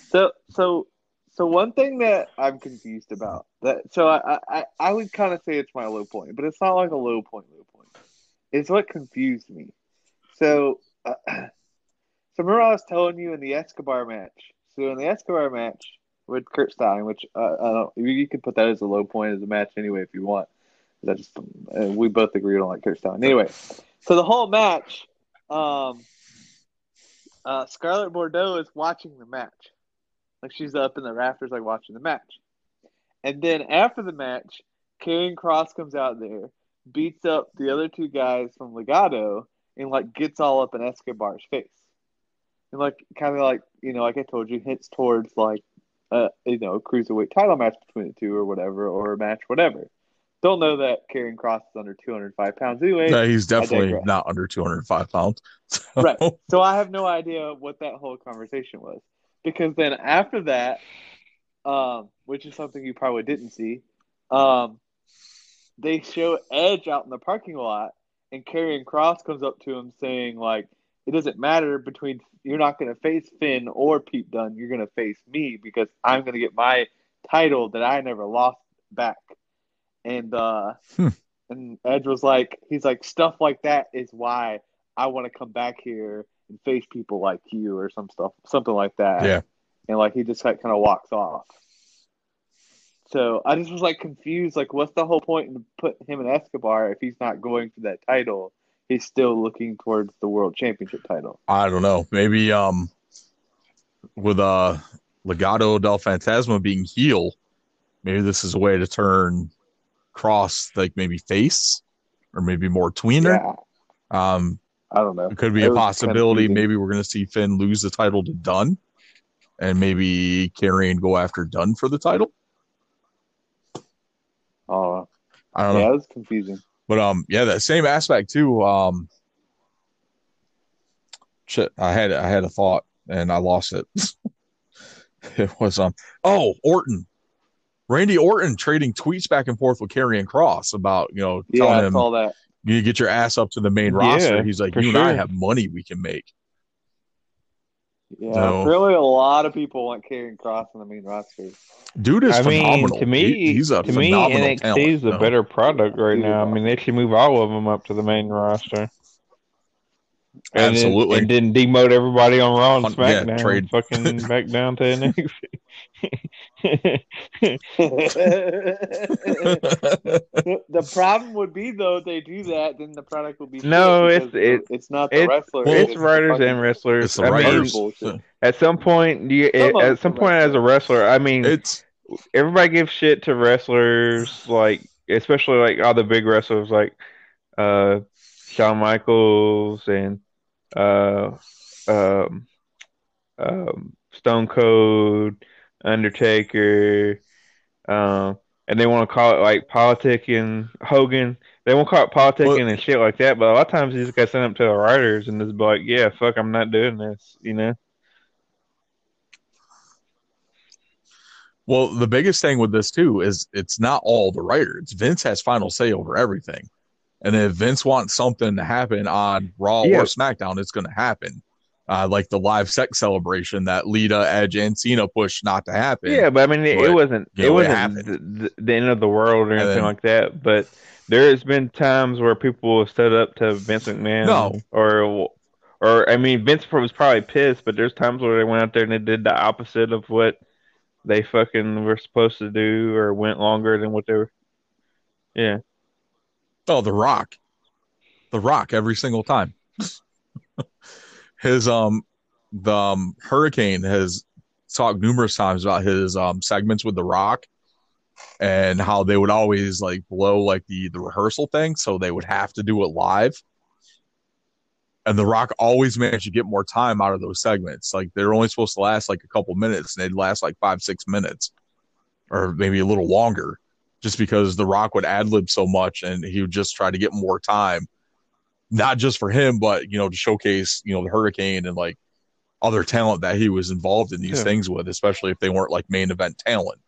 So so so one thing that I'm confused about that so I I, I would kind of say it's my low point, but it's not like a low point low point. It's what confused me. So uh, so remember I was telling you in the Escobar match. So in the Escobar match with Kurt Stein, which uh, I don't you, can put that as a low point as a match anyway if you want. That just uh, we both agree don't like Kurt Stein. Anyway, so the whole match, um, uh, Scarlett Bordeaux is watching the match. Like she's up in the rafters, like watching the match. And then after the match, Karrion Kross comes out there, beats up the other two guys from Legado, and like gets all up in Escobar's face. And like kind of like you know, like I told you, hints towards like uh you know, cruiserweight title match between the two or whatever, or a match, whatever. Don't know that Karrion Kross is under 205 pounds anyway. Yeah, he's definitely not under 205 pounds. So- Right. So I have no idea what that whole conversation was. Because then after that, um, which is something you probably didn't see, um, they show Edge out in the parking lot and Karrion Kross comes up to him saying, like, it doesn't matter between you're not gonna face Finn or Pete Dunne, you're gonna face me because I'm gonna get my title that I never lost back. And uh Hmm. and Edge was like he's like stuff like that is why I want to come back here and face people like you or some stuff, something like that. Yeah. And like he just like kind of walks off. So I just was like confused. Like, what's the whole point in put him in Escobar if he's not going for that title? He's still looking towards the world championship title. I don't know. Maybe um with uh Legado del Fantasma being heel, maybe this is a way to turn Kross like maybe face or maybe more tweener. Yeah, Um I don't know. it could be It a possibility. confusing. Maybe we're gonna see Finn lose the title to Dunne and maybe Karrion go after Dunne for the title. Oh, I don't know. yeah, it was confusing. But um, yeah, that same aspect too. Um, shit, I had I had a thought and I lost it. it was um, oh Orton, Randy Orton trading tweets back and forth with Karrion and Kross about you know Yeah, telling I him that. You get your ass up to the main Yeah, roster. He's like, for you and I have money we can make. Yeah, So- really, a lot of people want Karrion Kross on the main roster. Dude is I mean, phenomenal. to me, He- he's a to me, phenomenal NXT talent. is the so. better product right Yeah. now. I mean, they should move all of them up to the main roster. And Absolutely. Then, and then demote everybody on Raw and Hunt- yeah, SmackDown. trade. Fucking back down to NXT. the problem would be though if they do that, then the product will be No, shit it's- it- it's not the it's- wrestler. it's the writers and wrestlers. it's the I mean, at some point, you, Some at some the point as a wrestler, I mean, It's everybody gives shit to wrestlers, like especially like all the big wrestlers, like uh, Shawn Michaels and uh, um, um, Stone Cold, Undertaker, um, and they want to call it like politicking. Hogan, they won't call it politicking Well- and shit like that. But a lot of times, these guys send up to the writers and just be like, "Yeah, fuck, I'm not doing this," you know. Well, the biggest thing with this too is it's not all the writers. Vince has final say over everything. And if Vince wants something to happen on Raw Yeah. or SmackDown, it's going to happen. Uh, like the live sex celebration that Lita, Edge, and Cena pushed not to happen. Yeah, but I mean, it, But, it wasn't you it know, it wasn't the, the, the end of the world or anything then- like that. But there has been times where people have stood up to Vince McMahon. No. or or I mean, Vince was probably pissed, but there's times where they went out there and they did the opposite of what they fucking were supposed to do, or went longer than what they were. Yeah, Oh, The Rock. The Rock every single time. his um the um, Hurricane has talked numerous times about his um segments with The Rock and how they would always like blow like the the rehearsal thing, so they would have to do it live. And The Rock always managed to get more time out of those segments. Like they're only supposed to last like a couple minutes, and they'd last like five six minutes, or maybe a little longer, just because The Rock would ad lib so much, and he would just try to get more time, not just for him, but you know to showcase you know the Hurricane and like other talent that he was involved in these Yeah. things with, especially if they weren't like main event talent.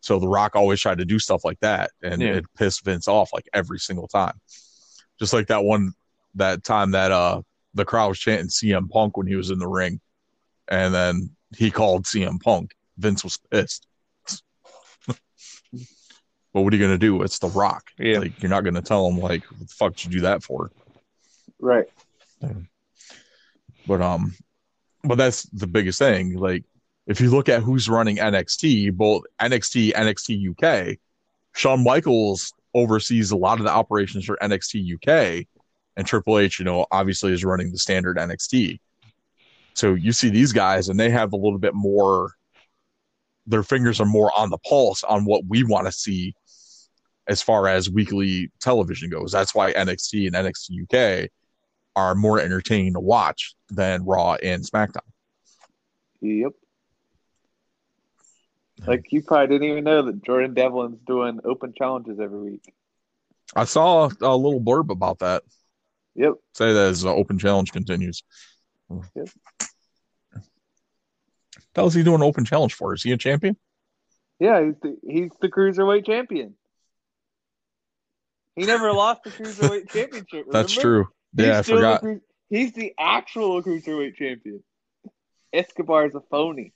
So The Rock always tried to do stuff like that, and Yeah. it pissed Vince off like every single time. Just like that one that time that uh the crowd was chanting CM Punk when he was in the ring, and then he called CM Punk. Vince was pissed. but what are you gonna do? It's The Rock. Yeah. Like you're not gonna tell him like what the fuck did you do that for? Right. But um, but that's the biggest thing. Like, if you look at who's running NXT, both NXT, NXT UK, Shawn Michaels oversees a lot of the operations for NXT UK, and Triple H, you know, obviously is running the standard NXT. So you see these guys, and they have a little bit more. Their fingers are more on the pulse on what we want to see, as far as weekly television goes. That's why NXT and NXT UK are more entertaining to watch than Raw and SmackDown. Yep. Like you probably didn't even know that Jordan Devlin's doing open challenges every week. I saw a little blurb about that. Yep. Say that as the open challenge continues. Yep. Is he doing an open challenge for? Is he a champion? Yeah, he's the he's the cruiserweight champion. He never lost the cruiserweight championship. That's true. He's Yeah, I still the forgot. he's the actual cruiserweight champion. Escobar's a phony.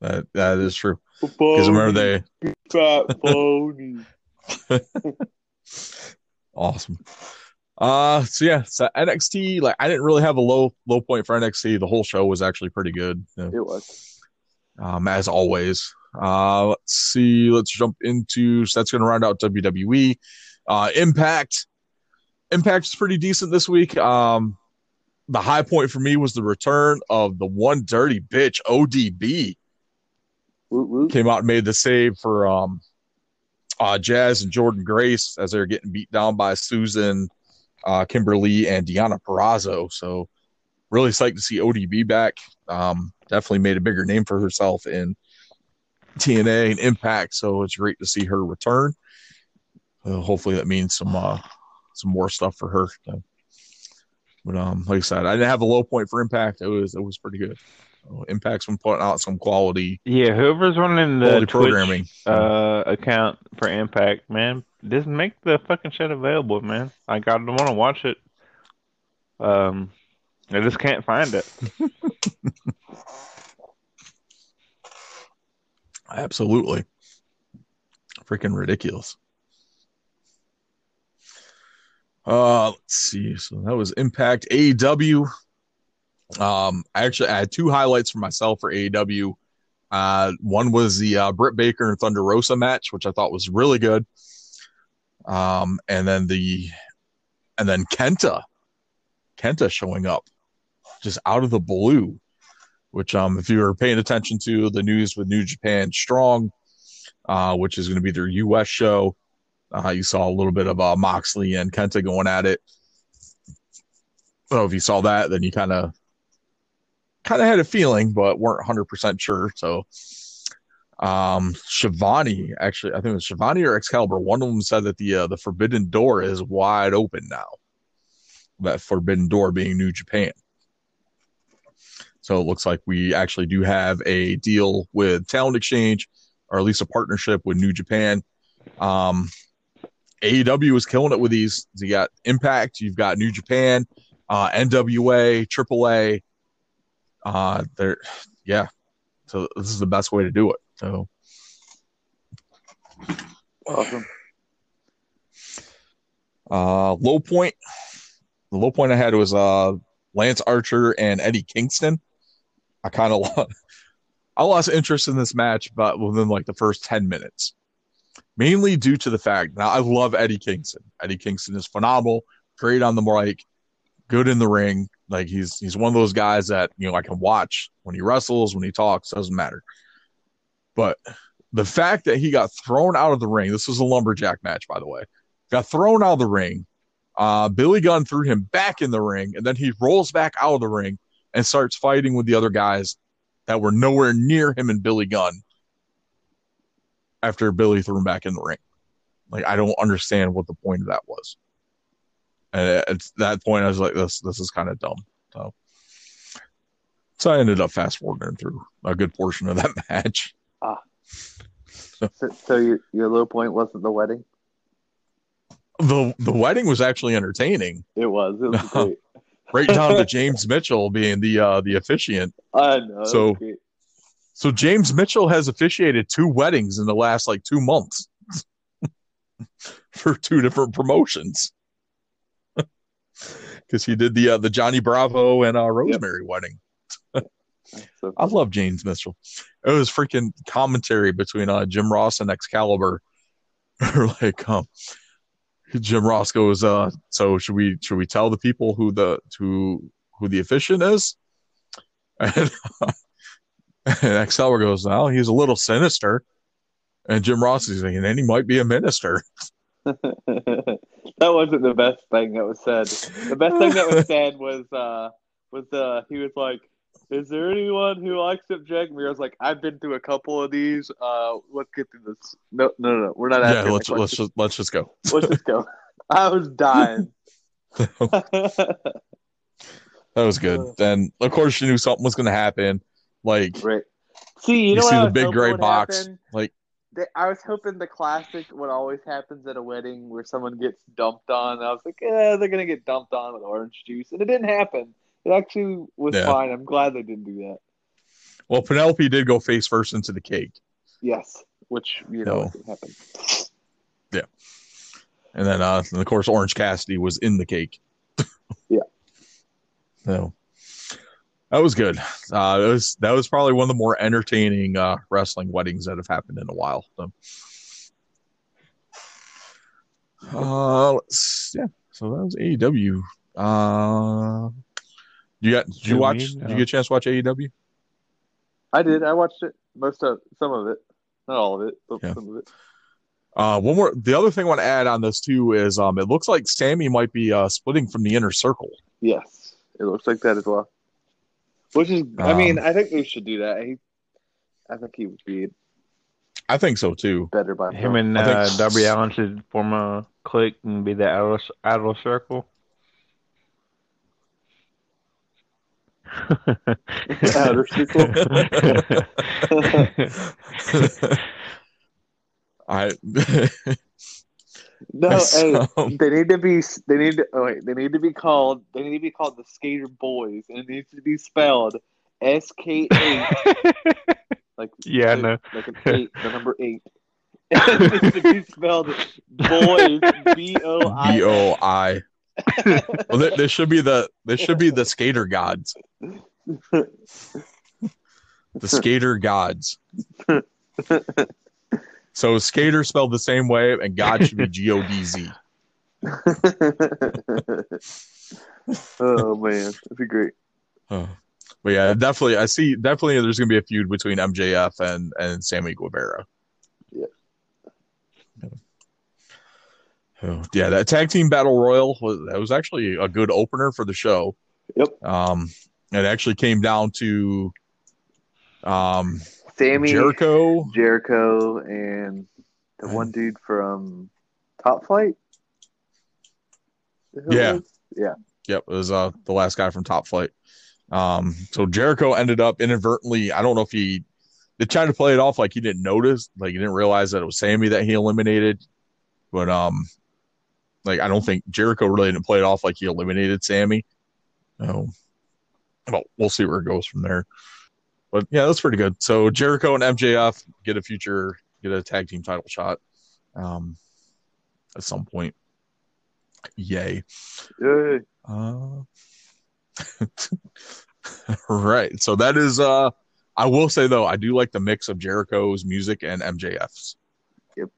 That that is true. Because remember they fat phony. awesome. Uh so yeah, so NXT, like I didn't really have a low low point for NXT. The whole show was actually pretty good. know, It was. um, as always. Uh, let's see. Let's jump into. So that's going to round out WWE. Uh, Impact. Impact is pretty decent this week. Um, the high point for me was the return of the one dirty bitch ODB. Woot woot. Came out and made the save for um, uh, Jazz and Jordynne Grace as they're getting beat down by Susan, uh, Kimberly, and Deonna Purrazzo. So really psyched to see ODB back. Um, definitely made a bigger name for herself in TNA and Impact. So it's great to see her return. Uh, hopefully that means some uh, some more stuff for her. So, but um, like I said, I didn't have a low point for Impact. It was it was pretty good. So Impact's been putting out some quality Yeah, whoever's running the Twitch, programming. uh account for Impact, man, just make the fucking shit available, man. Like I don't want to watch it. Um, I just can't find it. Absolutely. Freaking ridiculous. Uh let's see. So that was Impact AEW. Um I actually I had two highlights for myself for AEW. Uh one was the uh Britt Baker and Thunder Rosa match, which I thought was really good. Um and then the and then Kenta. Kenta showing up just out of the blue which um if you were paying attention to the news with New Japan Strong, uh, which is going to be their US show, uh, you saw a little bit of uh, Moxley and Kenta going at it. So if you saw that, then you kind of kind of had a feeling, but weren't 100 percent sure. So um Schiavone, actually, I think it was Schiavone or Excalibur. One of them said that the uh, the Forbidden Door is wide open now. That Forbidden Door being New Japan. So it looks like we actually do have a deal with Talent Exchange, or at least a partnership with New Japan. Um, AEW is killing it with these. You got Impact, you've got New Japan, uh, NWA, AAA. Uh, they're yeah. So this is the best way to do it. So Awesome. uh, low point. The low point I had was uh, Lance Archer and Eddie Kingston. I kind of lost, I lost interest in this match, but within like the first 10 minutes, mainly due to the fact now I love Eddie Kingston. Eddie Kingston is phenomenal, great on the mic, good in the ring, Like he's he's one of those guys that you know I can watch when he wrestles, when he talks, doesn't matter. But the fact that he got thrown out of the ring, this was a lumberjack match, by the way, got thrown out of the ring. Uh, Billy Gunn threw him back in the ring, and then he rolls back out of the ring and starts fighting with the other guys that were nowhere near him and Billy Gunn after Billy threw him back in the ring. Like I don't understand what the point of that was. And at that point, I was like, "This, this is kind of dumb." So, so I ended up fast forwarding through a good portion of that match. So, so your your low point wasn't the wedding. the The wedding was actually entertaining, It was. It was great. right down to James Mitchell being the uh, the officiant. I know. So-. So James Mitchell has officiated two weddings in the last like two months for two different promotions. Because he did the uh, the Johnny Bravo and uh, Rosemary wedding. So, I love James Mitchell. It was freaking commentary between uh, Jim Ross and Excalibur. like, um, Jim Ross goes, uh, "So should we should we tell the people who the who who the officiant is?" And, and Excalibur goes, "Well, he's a little sinister." And Jim Ross is like, "And he might be a minister." that wasn't the best thing that was said. The best thing that was said was uh was uh he was like, "Is there anyone who likes Jack?" I was like, "I've been through a couple of these. Uh, let's get through this." No, no, no, we're not. yeah, let's let's just let's just go. let's just go. I was dying. That was good. Then of course you knew something was going to happen. Like right. See, you, you, know see the big gray box. happen? Like They- I was hoping the classic what always happens at a wedding where someone gets dumped on. I was like, yeah, they're gonna get dumped on with orange juice, and it didn't happen. It actually was Yeah. fine. I'm glad they didn't do that. well, Penelope did go face first into the cake. Yes, which you know No. happened. And then, uh, and of course, Orange Cassidy was in the cake. Yeah. So that was good. Uh, that was that was probably one of the more entertaining uh, wrestling weddings that have happened in a while. So, uh, let's, yeah. So that was AEW. Uh, you got? Did you Who, watch? me? Did you get a chance to watch AEW? I did. I watched it. Most of some of it, not all of it, but Yeah. some of it. Uh, one more. The other thing I want to add on this too is, um, it looks like Sammy might be uh splitting from the inner circle. Yes, it looks like that as well. Which is, I Um, mean, I think they should do that. He, I think he would be I think so too. better by Him and I think- uh, Darby Allin should form a clique and be the outer, outer circle. Outer circle. I No, Yes, hey, they need to be. They need to. Oh wait, they need to be called. They need to be called the Skater Boys, and it needs to be spelled S K eight, like Yeah, like, know. like an eight, the number eight. it needs to be spelled boys, B O I. B O I. Well, they, they should be the they should be the skater gods. The skater gods. So skater spelled the same way, and God should be G O D Z. oh man, that'd be great. Oh. But yeah, definitely, I see. Definitely, there's going to be a feud between MJF and and Sammy Guevara. Yeah. Oh, yeah, that tag team battle royal was that was actually a good opener for the show. Yep. Um, it actually came down to um Sammy, Jericho. Jericho, and the one dude from Top Flight. Yeah. yeah. Yep, it was uh the last guy from Top Flight. Um, so Jericho ended up inadvertently. I don't know if he they tried to play it off like he didn't notice, like he didn't realize that it was Sammy that he eliminated. But um, like I don't think Jericho really didn't play it off like he eliminated Sammy. So, well, we'll see where it goes from there. But yeah, that's pretty good. So Jericho and MJF get a future, get a tag team title shot, um, at some point. Yay. Yeah. Uh, right. So that is uh I will say though, I do like the mix of Jericho's music and MJF's. Yep.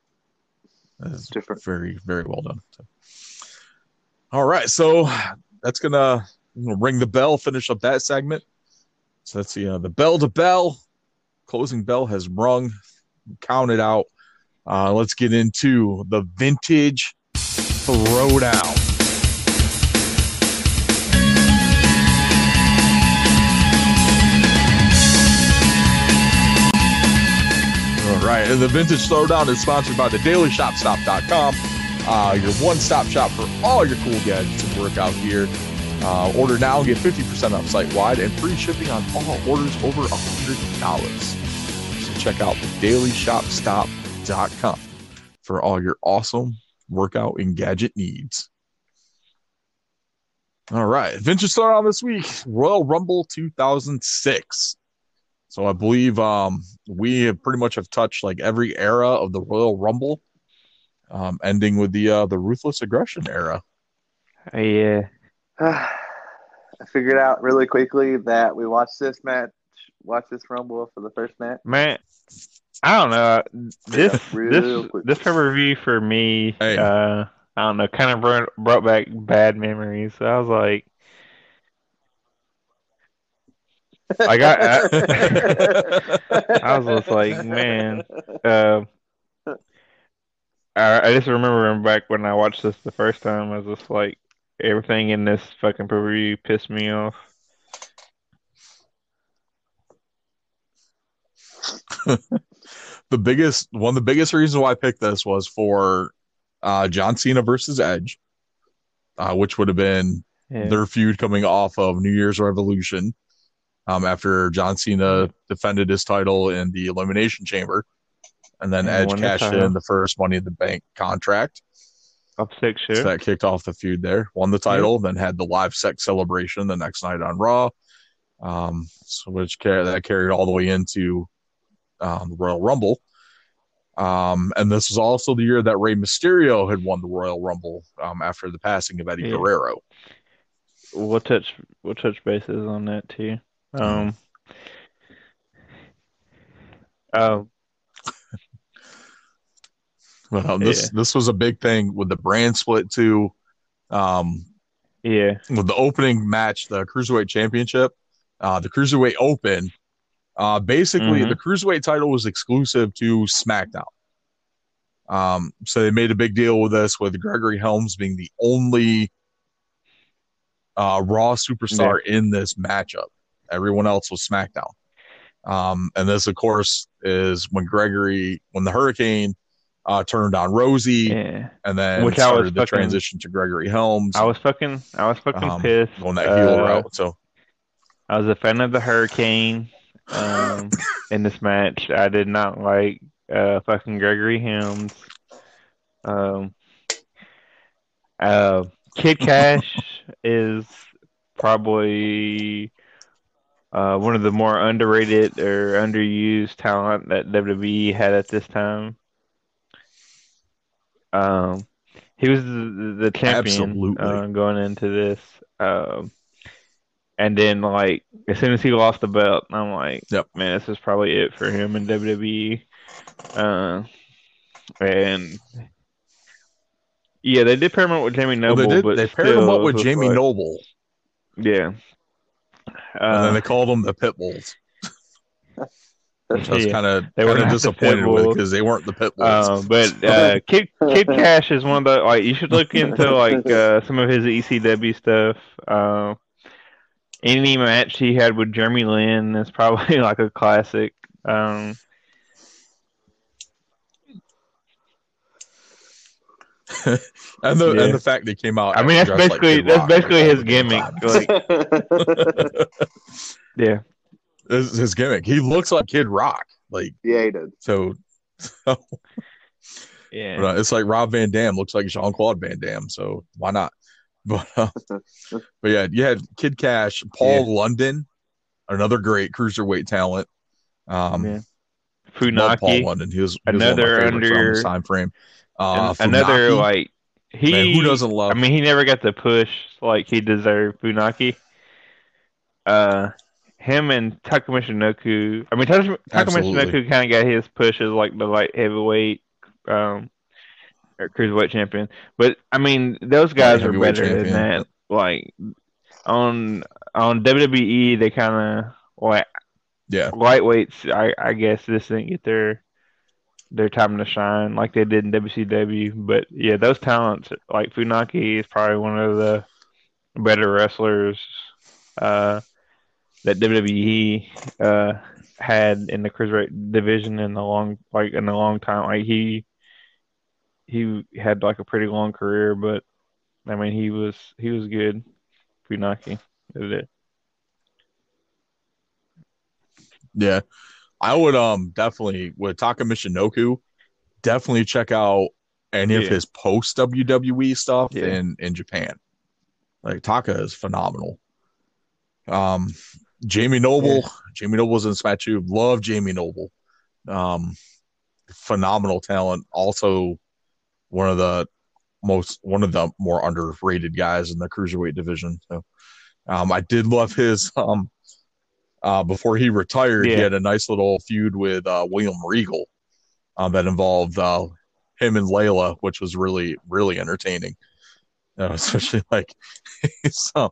That is Different. very, very well done. So- All right, so that's gonna we'll ring the bell, finish up that segment. So let's see. Uh, the bell to bell, closing bell has rung. Count it out. Uh, let's get into the vintage throwdown. All right, and the Vintage Throwdown is sponsored by the DailyShopStop.com, uh, your one-stop shop for all your cool gadgets and workout gear. Uh, order now get 50% off site-wide and free shipping on all orders over $100. So check out DailyShopStop.com for all your awesome workout and gadget needs. All right, Vintage on this week, Royal Rumble 2006. So I believe um, we pretty much have touched like every era of the Royal Rumble, um, ending with the uh, the ruthless aggression era. Yeah. I figured out really quickly that we watched this match, watched this Rumble for the first match. Man, I don't know. This real this quick. this pay per view for me, Hey. uh, I don't know, kind of brought, brought back bad memories. So I was like, like I, I, I was just like, man, uh, I, I just remember back when I watched this the first time, I was just like, everything in this fucking pay per view pissed me off. the biggest one of the biggest reasons why I picked this was for uh, John Cena versus Edge, uh, which would have been Yeah. their feud coming off of New Year's Revolution. Um, after John Cena defended his title in the Elimination Chamber, and then And Edge won the cashed in the first Money in the Bank contract. Up six shit. So that kicked off the feud there. Won the title, then had the live sex celebration the next night on Raw. Um, so which car- that carried all the way into um, the Royal Rumble. Um, and this was also the year that Rey Mysterio had won the Royal Rumble um, after the passing of Eddie Yeah. Guerrero. We'll touch we'll touch bases on that too. Um, um, Um, this this was a big thing with the brand split too. Um, yeah, with the opening match, the Cruiserweight Championship, uh, the Cruiserweight Open. Uh, basically, Mhm. the Cruiserweight title was exclusive to SmackDown. Um, so they made a big deal with this, with Gregory Helms being the only uh, Raw superstar in this matchup. Everyone else was SmackDown. Um, and this, of course, is when Gregory, when the Hurricane uh, turned on Rosey, yeah. and then Which I was started the fucking- transition to Gregory Helms. I was fucking I was fucking Um, pissed. going that heel Uh, route. So I was a fan of the Hurricane. Um, in this match, I did not like uh fucking Gregory Helms. Um, uh, Kid Kash is probably uh one of the more underrated or underused talent that WWE had at this time. Um, he was the, the champion uh, going into this. Um, and then like as soon as he lost the belt, I'm like, Yep. man, this is probably it for him in WWE. Uh, and yeah, they did pair him up with Jamie well, Noble, they did. but They paired him up with Jamie like- Noble, Yeah. and then Uh, they called them the Pit Bulls, which I was Yeah. kind of They were kind of not the disappointed with because they weren't the Pit Bulls. Um, but uh, Kid Kid Kash is one of the like you should look into like uh, some of his ECW stuff. Um, any match he had with Jerry Lynn is probably like a classic. Um, and the yeah. and the fact they came out. I mean, that's dressed like basically that's basically his gimmick. Like, yeah, is his gimmick. He looks like Kid Rock. Like yeah, he did. so. so yeah. but, uh, it's like Rob Van Dam looks like Jean Claude Van Damme. So why not? But uh, but yeah, you had Kid Kash, Paul London, another great cruiserweight talent. Um, Yeah. love Paul Funaki, London. He was, he was one of my Another favorites around this under- time frame. Uh, and another Funaki, like he. man, who doesn't love? I mean, he never got the push like he deserved. Funaki. Uh, him and Taka Michinoku. I mean, Taka- Takamishinoku kind of got his push as like the light heavyweight, um, or cruiserweight champion. But I mean, those guys are better than that. Like on on WWE they kind of like Yeah. lightweights. I I guess this didn't get their their time to shine like they did in WCW. But yeah, those talents like Funaki is probably one of the better wrestlers uh, that WWE uh, had in the cruiserweight division in the long like in a long time. Like he he had like a pretty long career, but I mean he was he was good. Funaki did it. Yeah. I would um definitely with Taka Michinoku, definitely check out any of his post WWE stuff Yeah. in in Japan. Like Taka is phenomenal. Um Jamie Noble, Jamie Noble was in too. Love Jamie Noble. Um phenomenal talent. Also one of the most one of the more underrated guys in the cruiserweight division. So um I did love his um uh, before he retired, he had a nice little feud with uh, William Regal um, that involved uh, him and Layla, which was really, really entertaining. Uh, especially like uh,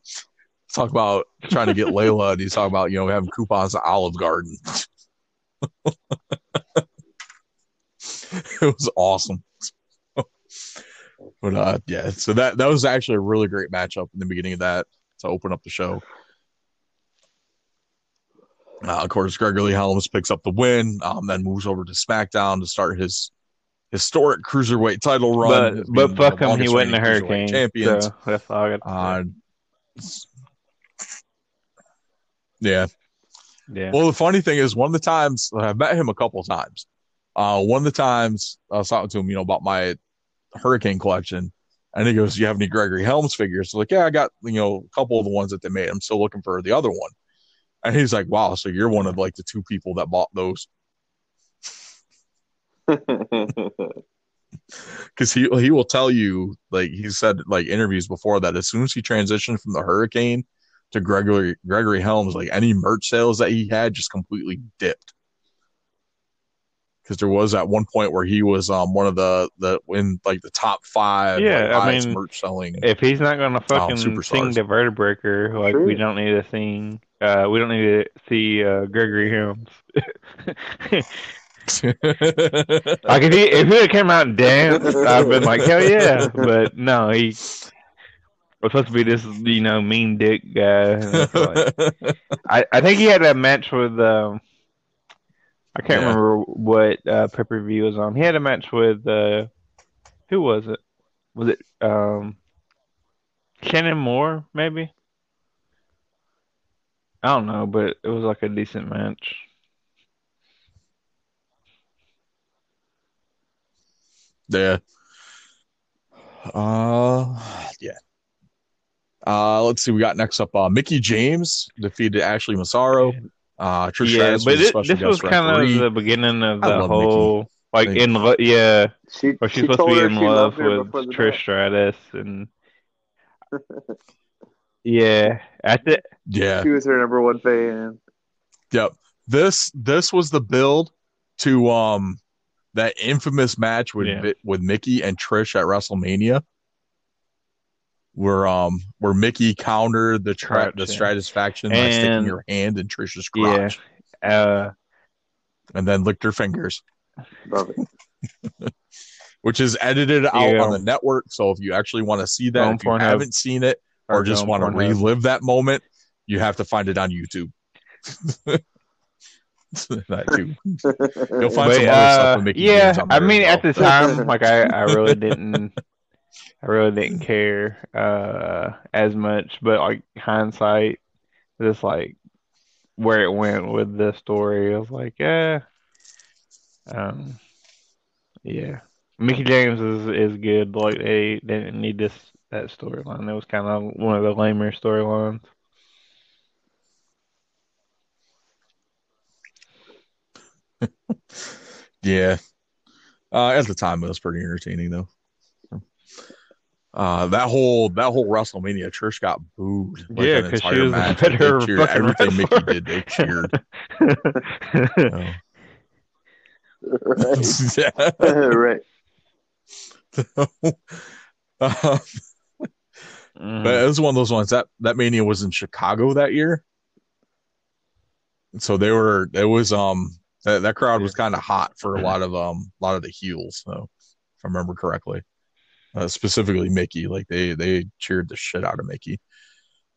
talk about trying to get Layla, and he's talking about you know having coupons at Olive Garden. it was awesome. but uh, yeah, so that that was actually a really great matchup in the beginning of that to open up the show. Uh, of course, Gregory Helms picks up the win, um, then moves over to SmackDown to start his historic cruiserweight title run. But but fuck him, he longest wasn't a hurricane. Champions. So that's all I got. Uh, yeah. yeah. Well, the funny thing is, one of the times I've met him a couple times. Uh, one of the times I was talking to him, you know, about my Hurricane collection, and he goes, "Do you have any Gregory Helms figures?" like, yeah, I got you know a couple of the ones that they made. I'm still looking for the other one. And he's like, "Wow, so you're one of like the two people that bought those." because he he will tell you like he said like interviews before that as soon as he transitioned from the hurricane to gregory gregory helms like any merch sales that he had just completely dipped because there was at one point where he was um one of the the in like the top five Yeah, like, I mean, merch selling If he's not gonna fucking superstars. sing the vertebreaker, like True. we don't need to sing. Uh, we don't need to see uh, Gregory Helms. like if he if he came out and danced, I've been like hell yeah. But no, he was supposed to be this you know mean dick guy. And it's like- I I think he had a match with um. I can't Yeah. remember what uh, pay per view was on. He had a match with uh, who was it? Was it um, Shannon Moore? Maybe. I don't know, but it was like a decent match. Yeah. Uh, yeah. Uh, let's see. We got next up. Uh, Mickie James defeated Ashley Massaro. Uh, Trish yeah, Stratus but was it, this was kind of the beginning of the love whole like Like- in lo- yeah, she, or she's she supposed to be in love with Trish match. Stratus and yeah, at the Yeah. She was her number one fan. Yep. This this was the build to um that infamous match with Yeah. With Mickie and Trish at WrestleMania. Where um where Mickie countered the tra- Crotch, the yeah. Stratus faction by sticking And- her hand in Trish's yeah, crotch uh, and then licked her fingers, Love it. which is edited out Yeah. on the network. So if you actually want to see that, On if you haven't seen it or Or just want to Pornhub. relive that moment, you have to find it on YouTube. that too. You'll find but, some other uh, stuff with Mickie yeah, I mean, as at the time, like I, I really didn't, I really didn't care uh as much. But like hindsight, just like where it went with the story, I was like, yeah, um, yeah. Mickie James is is good. Like they, they didn't need this that storyline. That was kind of one of the lamer storylines. Yeah. Uh, at the time, it was pretty entertaining though. Uh, that whole that whole WrestleMania, Trish got booed. Like, Yeah, an 'cause she entire was the match. better They cheered fucking everything Mickie did. They cheered. right. yeah. right. Um, Mhm. But it was one of those ones that that mania was in Chicago that year. So they were it was um that, that crowd was kind of hot for a lot of um a lot of the heels, so if I remember correctly. Uh, specifically Mickie, like they they cheered the shit out of Mickie.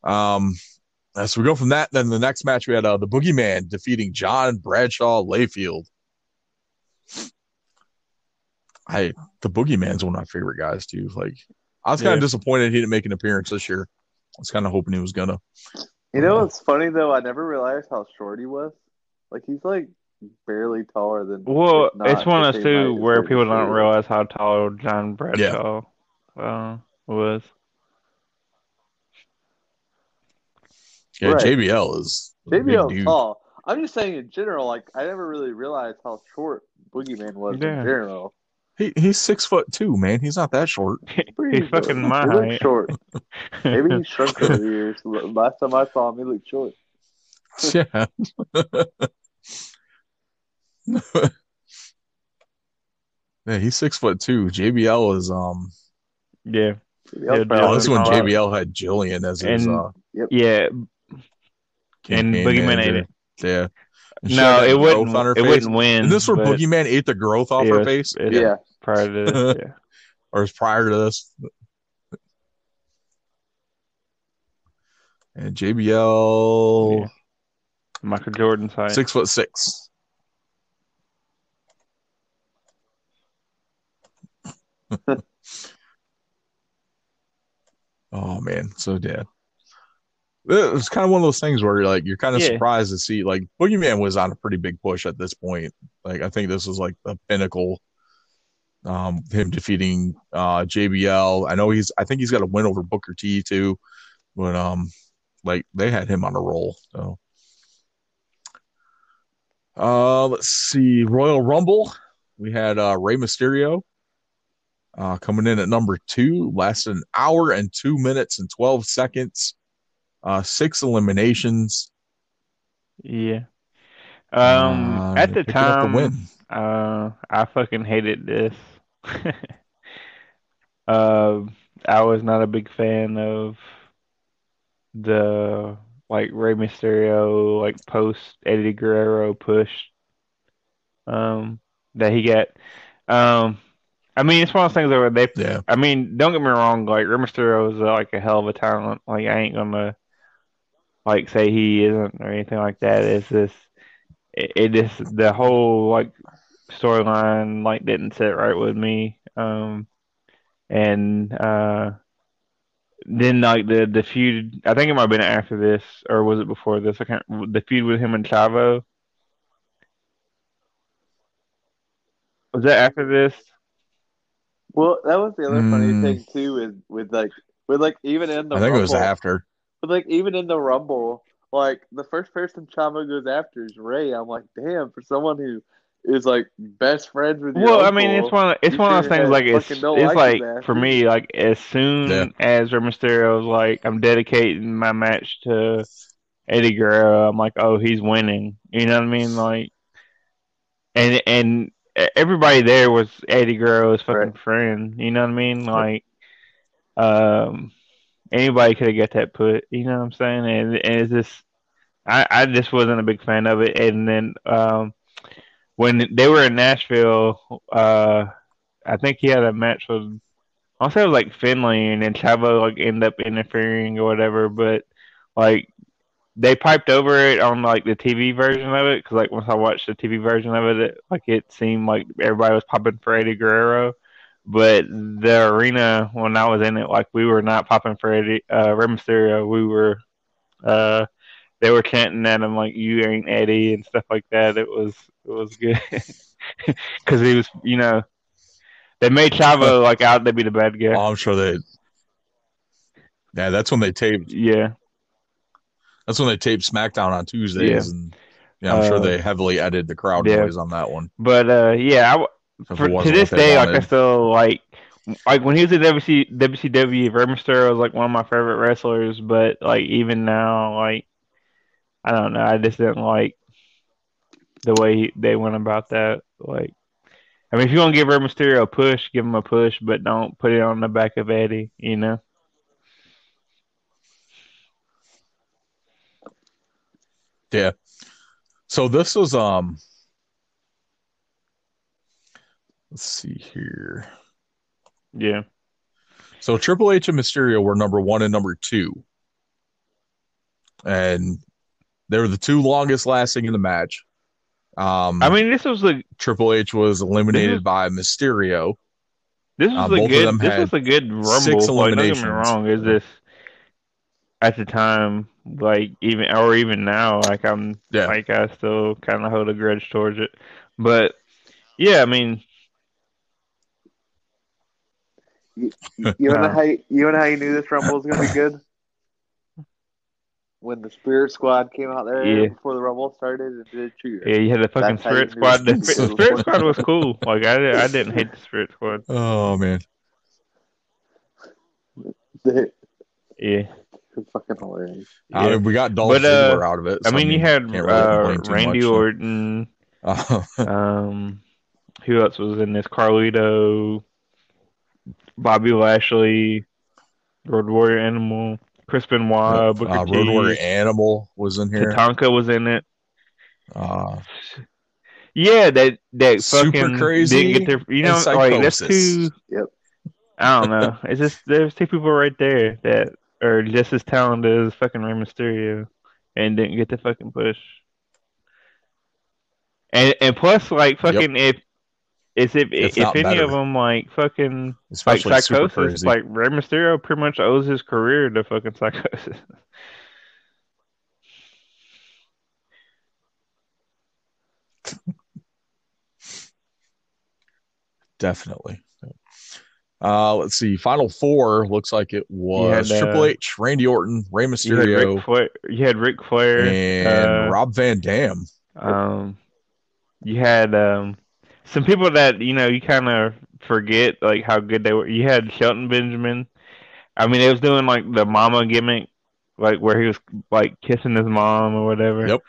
Um uh, so we go from that. Then the next match we had uh, the Boogeyman defeating John Bradshaw Layfield. I the Boogeyman's one of my favorite guys too. Like I was kind of Yeah. disappointed he didn't make an appearance this year. I was kind of hoping he was gonna. You know it's funny though? I never realized how short he was. Like he's like barely taller than. Well, not it's one the of those two where Rey people don't realize how tall John Bradshaw uh, was. Yeah, Right. JBL is a big JBL's dude. tall. I'm just saying in general. Like I never really realized how short Boogeyman was Yeah. in general. He, he's six foot two, man. He's not that short. Pretty He's fucking my He height. short. Maybe he shrunk over the years. Last time I saw him, he looked short. yeah. yeah, he's six foot two. JBL is um. Yeah, Maybe I Yeah, Oh, this like one. JBL had Jillian as his And- uh. yeah. campaign Boogeyman ate it. Yeah. And she No, had it wouldn't. on her It face. wouldn't win. And this where but Boogeyman ate the growth off Yeah, her face, it- Yeah. prior to this, yeah. or was prior to this. And JBL Yeah. Michael Jordan's height. six foot six. oh man, so dead. It was kind of one of those things where like you're kind of Yeah. surprised to see like Boogeyman was on a pretty big push at this point. Like I think this was like the pinnacle. Um, him defeating uh JBL. I know he's. I think he's got a win over Booker T too, but um, like they had him on a roll. So, uh, let's see, Royal Rumble. We had uh Rey Mysterio uh coming in at number two, lasted an hour and two minutes and twelve seconds. Uh, six eliminations. Yeah. Um, Uh, at the time, win. uh, I fucking hated this. uh, I was not a big fan of the like Rey Mysterio like post Eddie Guerrero push um that he got. Um, I mean, it's one of those things where they Yeah, I mean, don't get me wrong. Like Rey Mysterio is uh, like a hell of a talent. Like I ain't gonna like say he isn't or anything like that. It's just it, it just the whole like storyline like didn't sit right with me. Um, and uh, then like the the feud. I think it might have been after this or was it before this? I can't. The feud with him and Chavo. Was that after this? Well, that was the other funny Mm. thing too. Is with like with like even in the I think it was Rumble, after. But like even in the Rumble, like the first person Chavo goes after is Rey. I'm like, damn, for someone who is like best friends with your Well, I mean, it's one. Of, it's one of those things. Like it's, it's like like for me, like as soon Yeah. as Rey Mysterio was like, I'm dedicating my match to Eddie Guerrero. I'm like, oh, he's winning. You know what I mean? Like, and and everybody there was Eddie Guerrero's fucking Right. friend. You know what I mean? Like, um, anybody could have got that put. You know what I'm saying? And and it's just, I I just wasn't a big fan of it. And then um when they were in Nashville, uh, I think he had a match with, I'll say it was like Finlay, and then Chavo like ended up interfering or whatever. But like they piped over it on like the TV version of it because like once I watched the TV version of it, it, like it seemed like everybody was popping for Eddie Guerrero. But the arena when I was in it, like we were not popping for Eddie uh, Rey Mysterio. We were, uh, they were chanting at him like "You ain't Eddie" and stuff like that. It was it was good because he was, you know, they made Chavo like out to be the bad guy. Oh, I'm sure they. Yeah, that's when they taped. Yeah, That's when they taped SmackDown on Tuesdays, Yeah. and yeah, I'm sure Uh, they heavily edited the crowd yeah. noise on that one. but uh, yeah, I w if it for, to this day, like I wanted. still like like when he was in WC, WCW, Rey Mysterio was like one of my favorite wrestlers. But like even now, like I don't know, I just didn't like the way he, they went about that. Like, I mean, if you're gonna give Rey Mysterio a push, give him a push, but don't put it on the back of Eddie. You know? Yeah. So this was um let's see here. Yeah. So Triple H and Mysterio were number one and number two. And they were the two longest lasting in the match. Um I mean, this was a Triple H was eliminated is- by Mysterio. this was Uh, a good this was a good rumble. six Like, don't get me wrong, is this at the time like even or even now like I'm Yeah. like I still kind of hold a grudge towards it, but yeah, I mean You know Uh, how you, you know how you knew this rumble was gonna be good? When the Spirit Squad came out there Yeah. before the rumble started and did a cheer. yeah, you had the fucking That's Spirit Squad. The it Spirit. Spirit Squad was cool. Like I I didn't hate the Spirit Squad. Oh man. Yeah. It's fucking hilarious. Yeah. mean, we got Dolph But, uh, Ziggler out of it. I mean, you had really uh, Randy much. Orton. Uh, Um, who else was in this? Carlito, Bobby Lashley, Road Warrior Animal, Chris Benoit, Booker uh, T, Road Warrior Animal was in here. Tatanka was in it. Uh, Yeah, that that Super fucking Crazy didn't get their you know like that's Psicosis. two. Yep. I don't know. It's just there's two people right there that are just as talented as fucking Rey Mysterio, and didn't get the fucking push. And and plus, like fucking if it's if If if, any better. of them like fucking like especially Super Psicosis, like Rey Mysterio pretty much owes his career to fucking Psicosis. Definitely. Uh, let's see. Final four looks like it was had, uh, Triple H, Randy Orton, Rey You had Mysterio, Ric Flair. You had Ric Flair and uh, Rob Van Dam. Um, you had um some people that you know you kind of forget like how good they were. You had Shelton Benjamin. I mean, it was doing like the mama gimmick, like where he was like kissing his mom or whatever. Yep.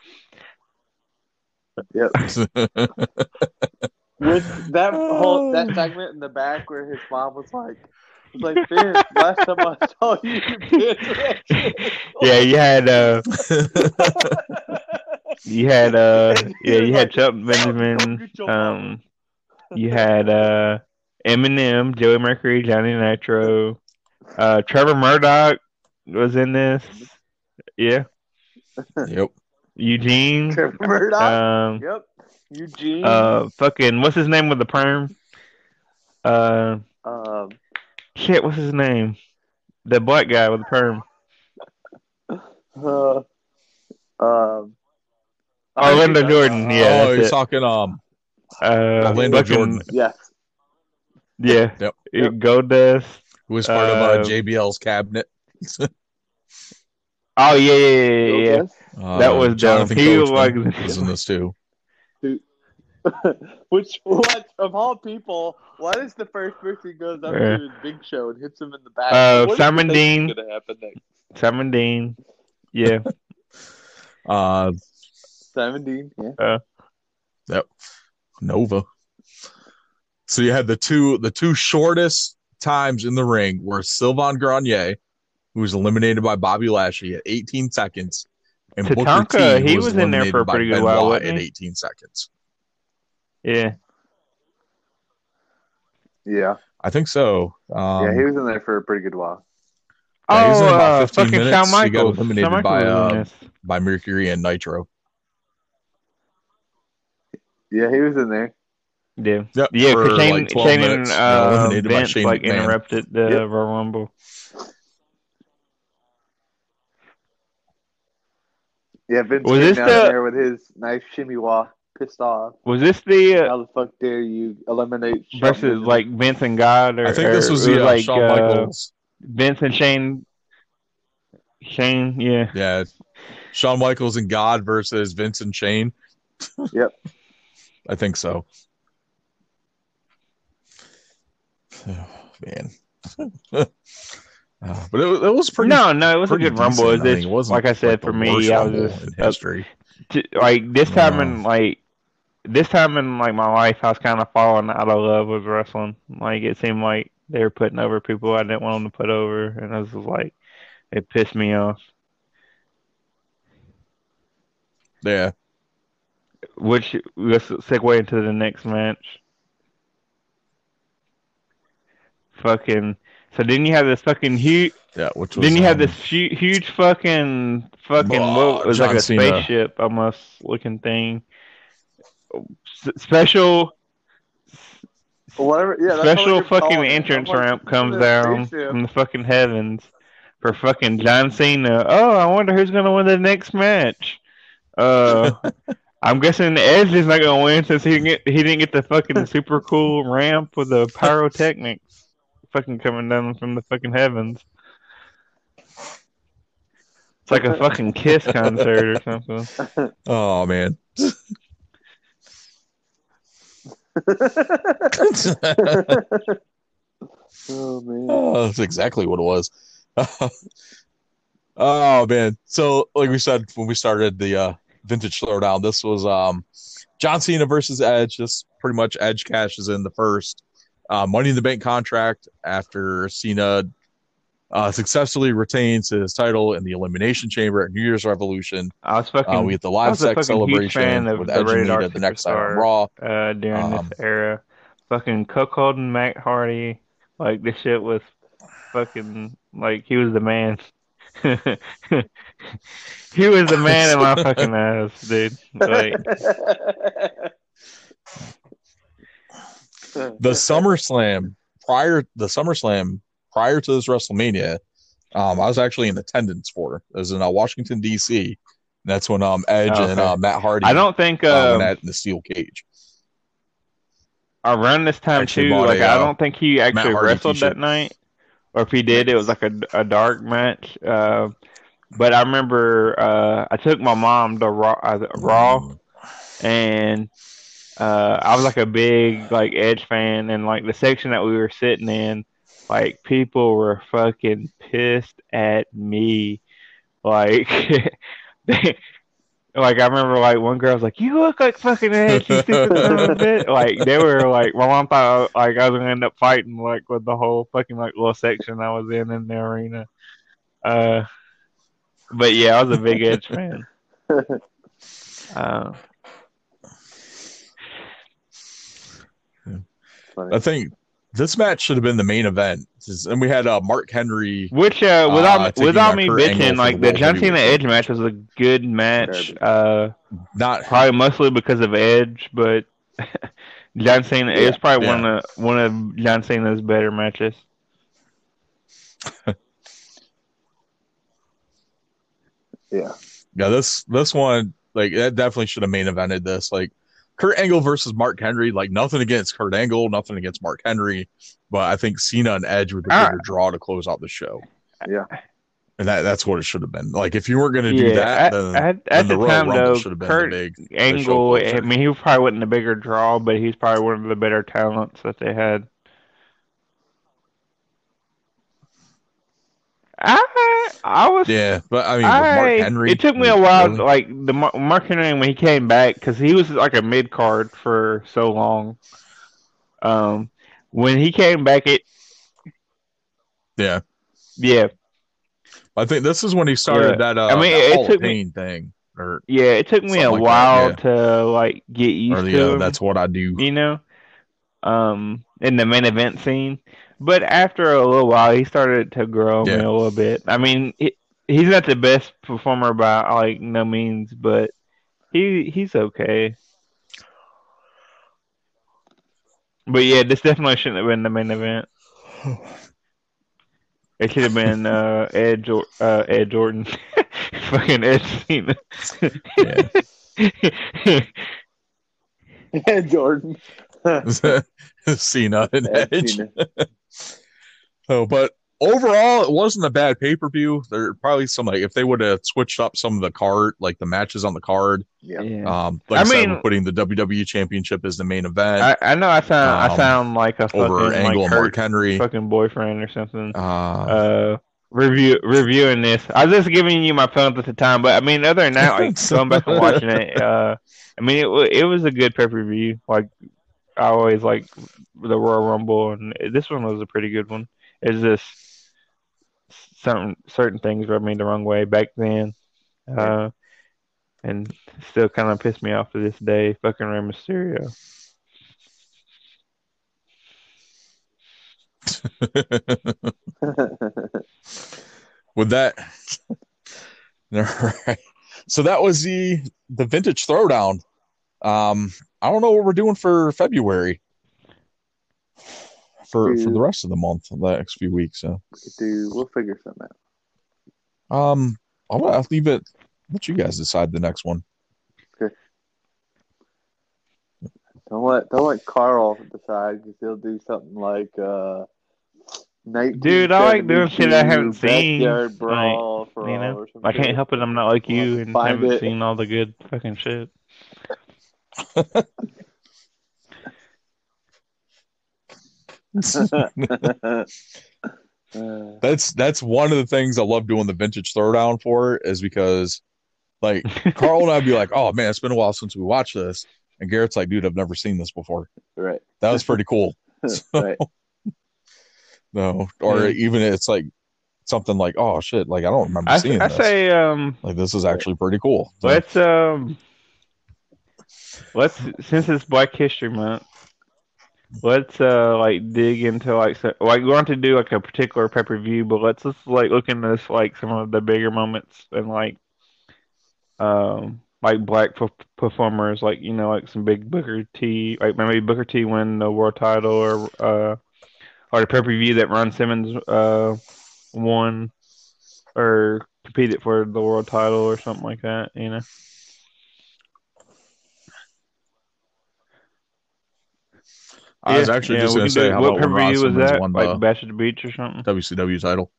Yep. With that whole that segment in the back where his mom was like, was like, Vince, last time I saw you, you bitch. Yeah, you had uh, you had uh, yeah, you had Shelton Benjamin. Um, you had uh, MNM, Joey Mercury, Johnny Nitro, uh, Trevor Murdoch was in this. Yeah, yep. Eugene. Trevor Murdoch. Um, yep. Eugene. uh, fucking what's his name with the perm? Uh, um, shit, what's his name? The black guy with the perm. uh, um, Orlando Jordan. Yeah, oh, that's he's it. talking um Uh, Orlando fucking- Jordan, Yes. Yeah, Yep. Yep. Goldust. who was part of uh, uh, JBL's cabinet. Oh yeah, yeah, yeah, yeah. yeah. Uh, That was Jonathan dumb. He was like- was in this too. Which what of all people? What is the first person who goes up Yeah. to his Big Show and hits him in the back? Uh, What do Simon Dean. Gonna happen next? Simon Dean. Yeah. Uh, Simon Dean. Yeah. Nova. So you had the two the two shortest times in the ring were Sylvain Grenier, who was eliminated by Bobby Lashley at 18 seconds, and Booker T he who was in there eliminated for a by pretty good Benoit while, at 18 seconds. Yeah. Yeah. I think so. Um, yeah. He was in there for a pretty good while. Yeah, he was oh, in about uh, 15 fucking minutes. Shawn He got Michaels. eliminated Shawn by, Michaels was in uh, this. by Mercury and Nitro. Yeah, he was in there. Yeah. Yep, Yeah, for because Shane, like 12 Shane and minutes. uh, eliminated by Vince Shane like McMahon. interrupted the Yep. Royal Rumble. Yeah, Vince Was came this down the- there with his nice shimmy walk, pissed off. Was this the uh, How the fuck dare you eliminate Shelton versus Benjamin? like Vince and God? Or, I think this was it the uh, like Shawn uh, Michaels. Vince and Shane. Shane, yeah. Yeah, Shawn Michaels and God versus Vince and Shane. Yep. I think so. Oh, man. Uh, but it, was- it was pretty. No, no, it was a good rumble. It was, it wasn't like I said the for me, I was just in uh, history. t- like this time in No. like this time in like my life, I was kind of falling out of love with wrestling. Like it seemed like they were putting over people I didn't want them to put over, and I was like, it pissed me off. Yeah. Which let's segue into the next match. Fucking. So then you have this fucking huge. Yeah. Which was Then you have um, this hu- huge fucking fucking Oh, what was John like a Cena. spaceship almost looking thing. S- special Whatever. Yeah. special what fucking entrance like, ramp comes down from the fucking heavens for fucking John Cena. Oh, I wonder who's gonna win the next match. Uh, I'm guessing Edge is not gonna win since he didn't get, he didn't get the fucking super cool ramp with the pyrotechnics fucking coming down from the fucking heavens. It's like a fucking Kiss concert or something. Oh man. oh man. Oh, that's exactly what it was. oh man. So like we said when we started the uh vintage throwdown, this was um John Cena versus Edge. This pretty much Edge cashes in the first uh money in the bank contract after Cena uh successfully retains his title in the elimination chamber at New Year's Revolution. I was fucking Uh, we get the live sex celebration with Edge and Lita the next night on Raw. uh, during Um, this era. Fucking Cuckold and Matt Hardy, like this shit was fucking like he was the man. he was the man in my fucking ass, dude. Like, the SummerSlam prior the SummerSlam prior to this WrestleMania, um, I was actually in attendance for. It was in uh, Washington D.C. That's when um Edge Oh, and uh, Matt Hardy I don't think uh, uh, went in the steel cage. around this time Actually too. Like I uh, don't think he actually wrestled t-shirt. that night, or if he did, it was like a, a dark match. Uh, but I remember uh, I took my mom to Raw, uh, Raw and uh, I was like a big like Edge fan, and like the section that we were sitting in, like people were fucking pissed at me, like they. Like I remember, like one girl was like, "You look like fucking Edge, you stupid son of. Like they were like, my mom thought like I was gonna end up fighting like with the whole fucking like little section I was in in the arena. Uh, but yeah, I was a big Edge fan. Uh, I think this match should have been the main event, and we had uh, Mark Henry. Which, uh, without Uh, without me bitching, like the the John Cena Edge match was a good match. Uh, Not probably mostly because of Edge, but John Cena Yeah. it's probably Yeah. one of one of John Cena's better matches. Yeah. yeah. This this one like that definitely should have main evented this. Like Kurt Angle versus Mark Henry. Like nothing against Kurt Angle, nothing against Mark Henry, but I think Cena and Edge would be Ah. bigger draw to close out the show. Yeah. And that, that's what it should have been. Like if you weren't going to do Yeah, that, at, then, at, then at the the Royal time Rumble though, should have been Kurt the big Angle. I mean, he probably wasn't the bigger draw, but he's probably one of the better talents that they had. I I was Yeah, but I mean, I, Mark Henry, it took me a while, really? like the Mar- Mark Henry when he came back, because he was like a mid card for so long. Um, when he came back, it yeah. yeah, I think this is when he started Yeah. that. Uh, I mean, it took me- thing, or yeah. It took me a like that, while yeah. to like get used or the to uh, him, that's what I do. you know, um, in the main event scene. But after a little while, he started to grow on me a little bit. I mean, he, he's not the best performer by like no means, but he he's okay. But yeah, this definitely shouldn't have been the main event. It should have been uh, Ed or uh, Ed Jordan, fucking Ed Cena. Ed Jordan. Cena and Ed Edge. Cena. So, but overall, it wasn't a bad pay per view. There are probably some like if they would have switched up some of the card, like the matches on the card. Yeah. yeah. Um, like I, I said, mean- we're putting the WWE Championship as the main event I, I know I sound I um, sound like a fucking over Angle like Mark Henry. fucking boyfriend or something. Uh, uh review reviewing this. I was just giving you my feelings at the time, but I mean, other than that, like going back and watching it, uh, I mean, it wa- it was a good pay per view. Like I always like the Royal Rumble, and this one was a pretty good one. It's just certain certain things rubbed me the wrong way back then. Uh, and still kind of pissed me off to this day. Fucking Rey Mysterio. With that, all right. So that was the the vintage throwdown. Um, I don't know what we're doing for February. For for the rest of the month, the next few weeks. So, Do we'll figure something out. um, I'll, I'll leave it. Let you guys decide the next one. Don't let don't let Carl decide because he'll do something like uh. Dude, I like doing shit I haven't seen. Backyard brawl Like, for you know, I can't help it. I'm not like you and Find haven't it. seen all the good fucking shit. That's that's one of the things I love doing the vintage throwdown for is because like Carl and I'd be like, oh man, it's been a while since we watched this. And Garrett's like, dude, I've never seen this before. right, That was pretty cool. right. No, or Yeah. even it's like something like, oh shit, like I don't remember I, seeing I this. say um like this is actually pretty cool. So, let's um let's since it's Black History Month, let's uh like dig into like so, like we want to do like a particular pay per view, but let's just like look into this like some of the bigger moments and like um like black per- performers like you know like some big Booker T like maybe Booker T win the world title or uh or the pay per view that Ron Simmons uh won or competed for the world title or something like that you know. I was actually yeah, just gonna say, how what about when was that? won Like the Bash at the Beach or something? WCW title?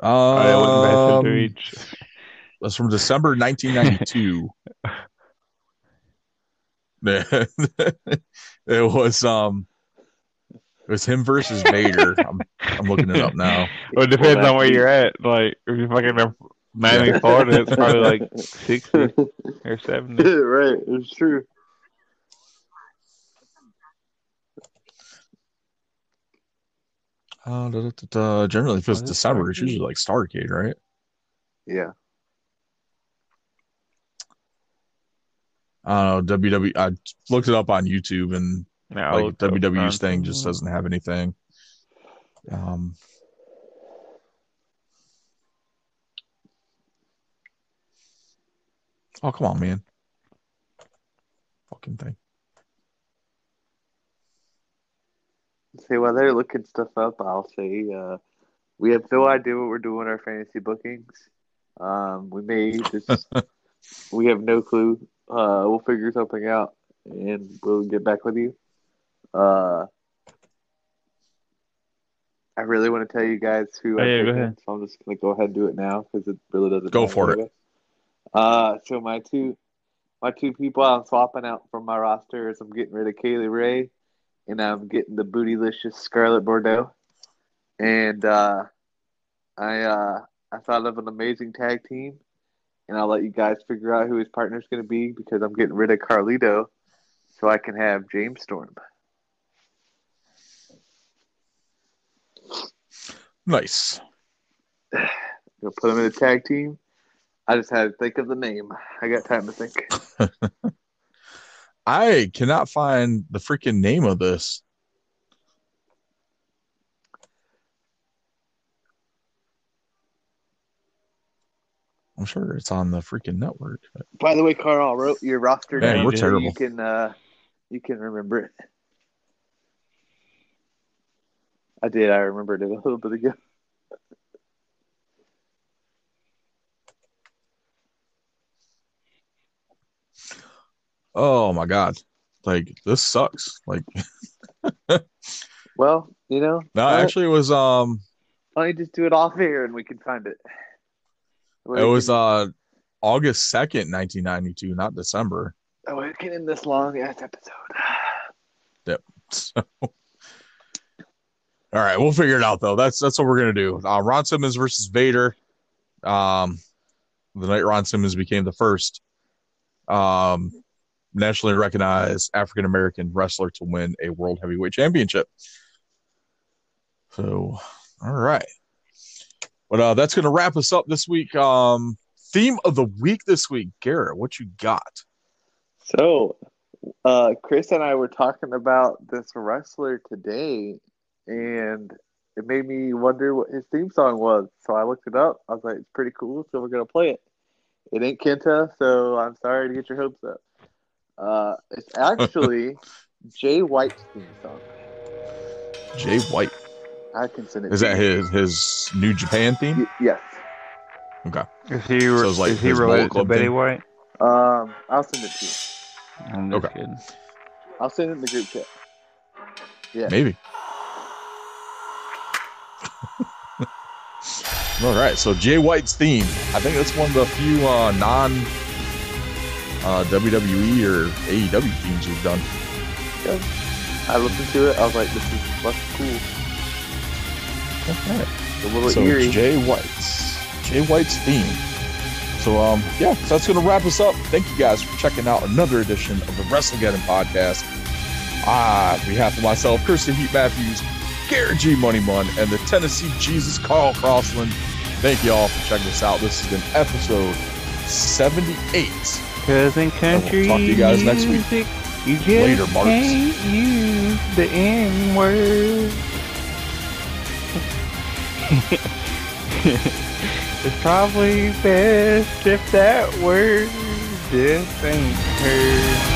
Oh, yeah, it wasn't Bash at the Um, Beach. That's from December 1992. it was um, it was him versus Vader. I'm I'm looking it up now. Well, it depends on where you're at. Like, if you're fucking in Miami, Florida, it's probably like 60 or 70. right, it's true. Uh, da, da, da, da. Generally, if it's What is December, it's usually like Starcade, right? Yeah. I don't know. WW. I looked it up on YouTube, and Yeah, like WWE's thing just doesn't have anything. Um. Oh come on, man! Fucking thing. See, while they're looking stuff up, I'll say uh, we have no idea what we're doing our fantasy bookings. Um, we may just we have no clue. Uh, we'll figure something out and we'll get back with you. Uh, I really want to tell you guys who Oh, I'm yeah, go ahead. so I'm just gonna go ahead and do it now because it really doesn't Go for it. Uh, so my two, my two people I'm swapping out from my roster is I'm getting rid of Kylie Rae, and I'm getting the bootylicious Scarlett Bordeaux, and uh, I uh, I thought of an amazing tag team, and I'll let you guys figure out who his partner's going to be because I'm getting rid of Carlito, so I can have James Storm. Nice. Gonna put him in a tag team. I just had to think of the name. I got time to think. I cannot find the freaking name of this. I'm sure it's on the freaking network. but- By the way, Carl, I wrote your roster Man, down we're terrible. you can uh, you can remember it. I did. I remembered it a little bit ago. Oh my god. Like this sucks. Like Well, you know, no, why- actually it was um why don't you just do it off air and we can find it. it was uh August 2nd, 1992, not December. Oh, we're getting this long ass episode. Yep. So all right, we'll figure it out though. That's that's what we're gonna do. Uh, Ron Simmons versus Vader. Um, the night Ron Simmons became the first um, nationally recognized African American wrestler to win a World Heavyweight Championship. So, all right. But uh, that's going to wrap us up this week. Um, theme of the week this week, Garrett. What you got? So, uh, Chris and I were talking about this wrestler today, and it made me wonder what his theme song was. So I looked it up. I was like, it's pretty cool. So we're gonna play it. It ain't Kenta, so I'm sorry to get your hopes up. Uh, it's actually Jay White's theme song. Jay White. I can send it. Is that you. his his New Japan theme? Y- Yes. Okay. Is he So it's like is he his related Bullet to Betty thing? White? Um, I'll send it to you. I'm just Okay. kidding. I'll send it in the group chat. Yeah. Maybe. All right. So Jay White's theme. I think that's one of the few uh, non uh, WWE or AEW themes we've done. I listened to it. I was like, this is what's cool. All right. A little so eerie. it's Jay White's Jay White's theme. So um yeah, so that's gonna wrap us up. Thank you guys for checking out another edition of the Wrestling Geddon podcast. Ah, on behalf of myself, Kirsten Heat Matthews, Garrett G Money Mun, and the Tennessee Jesus Carl Crossland. Thank you all for checking us out. This has been episode 78. Cousin country talk to you guys next week. music, You just Later, Marks. can't use the N word. it's probably best if that word just ain't heard.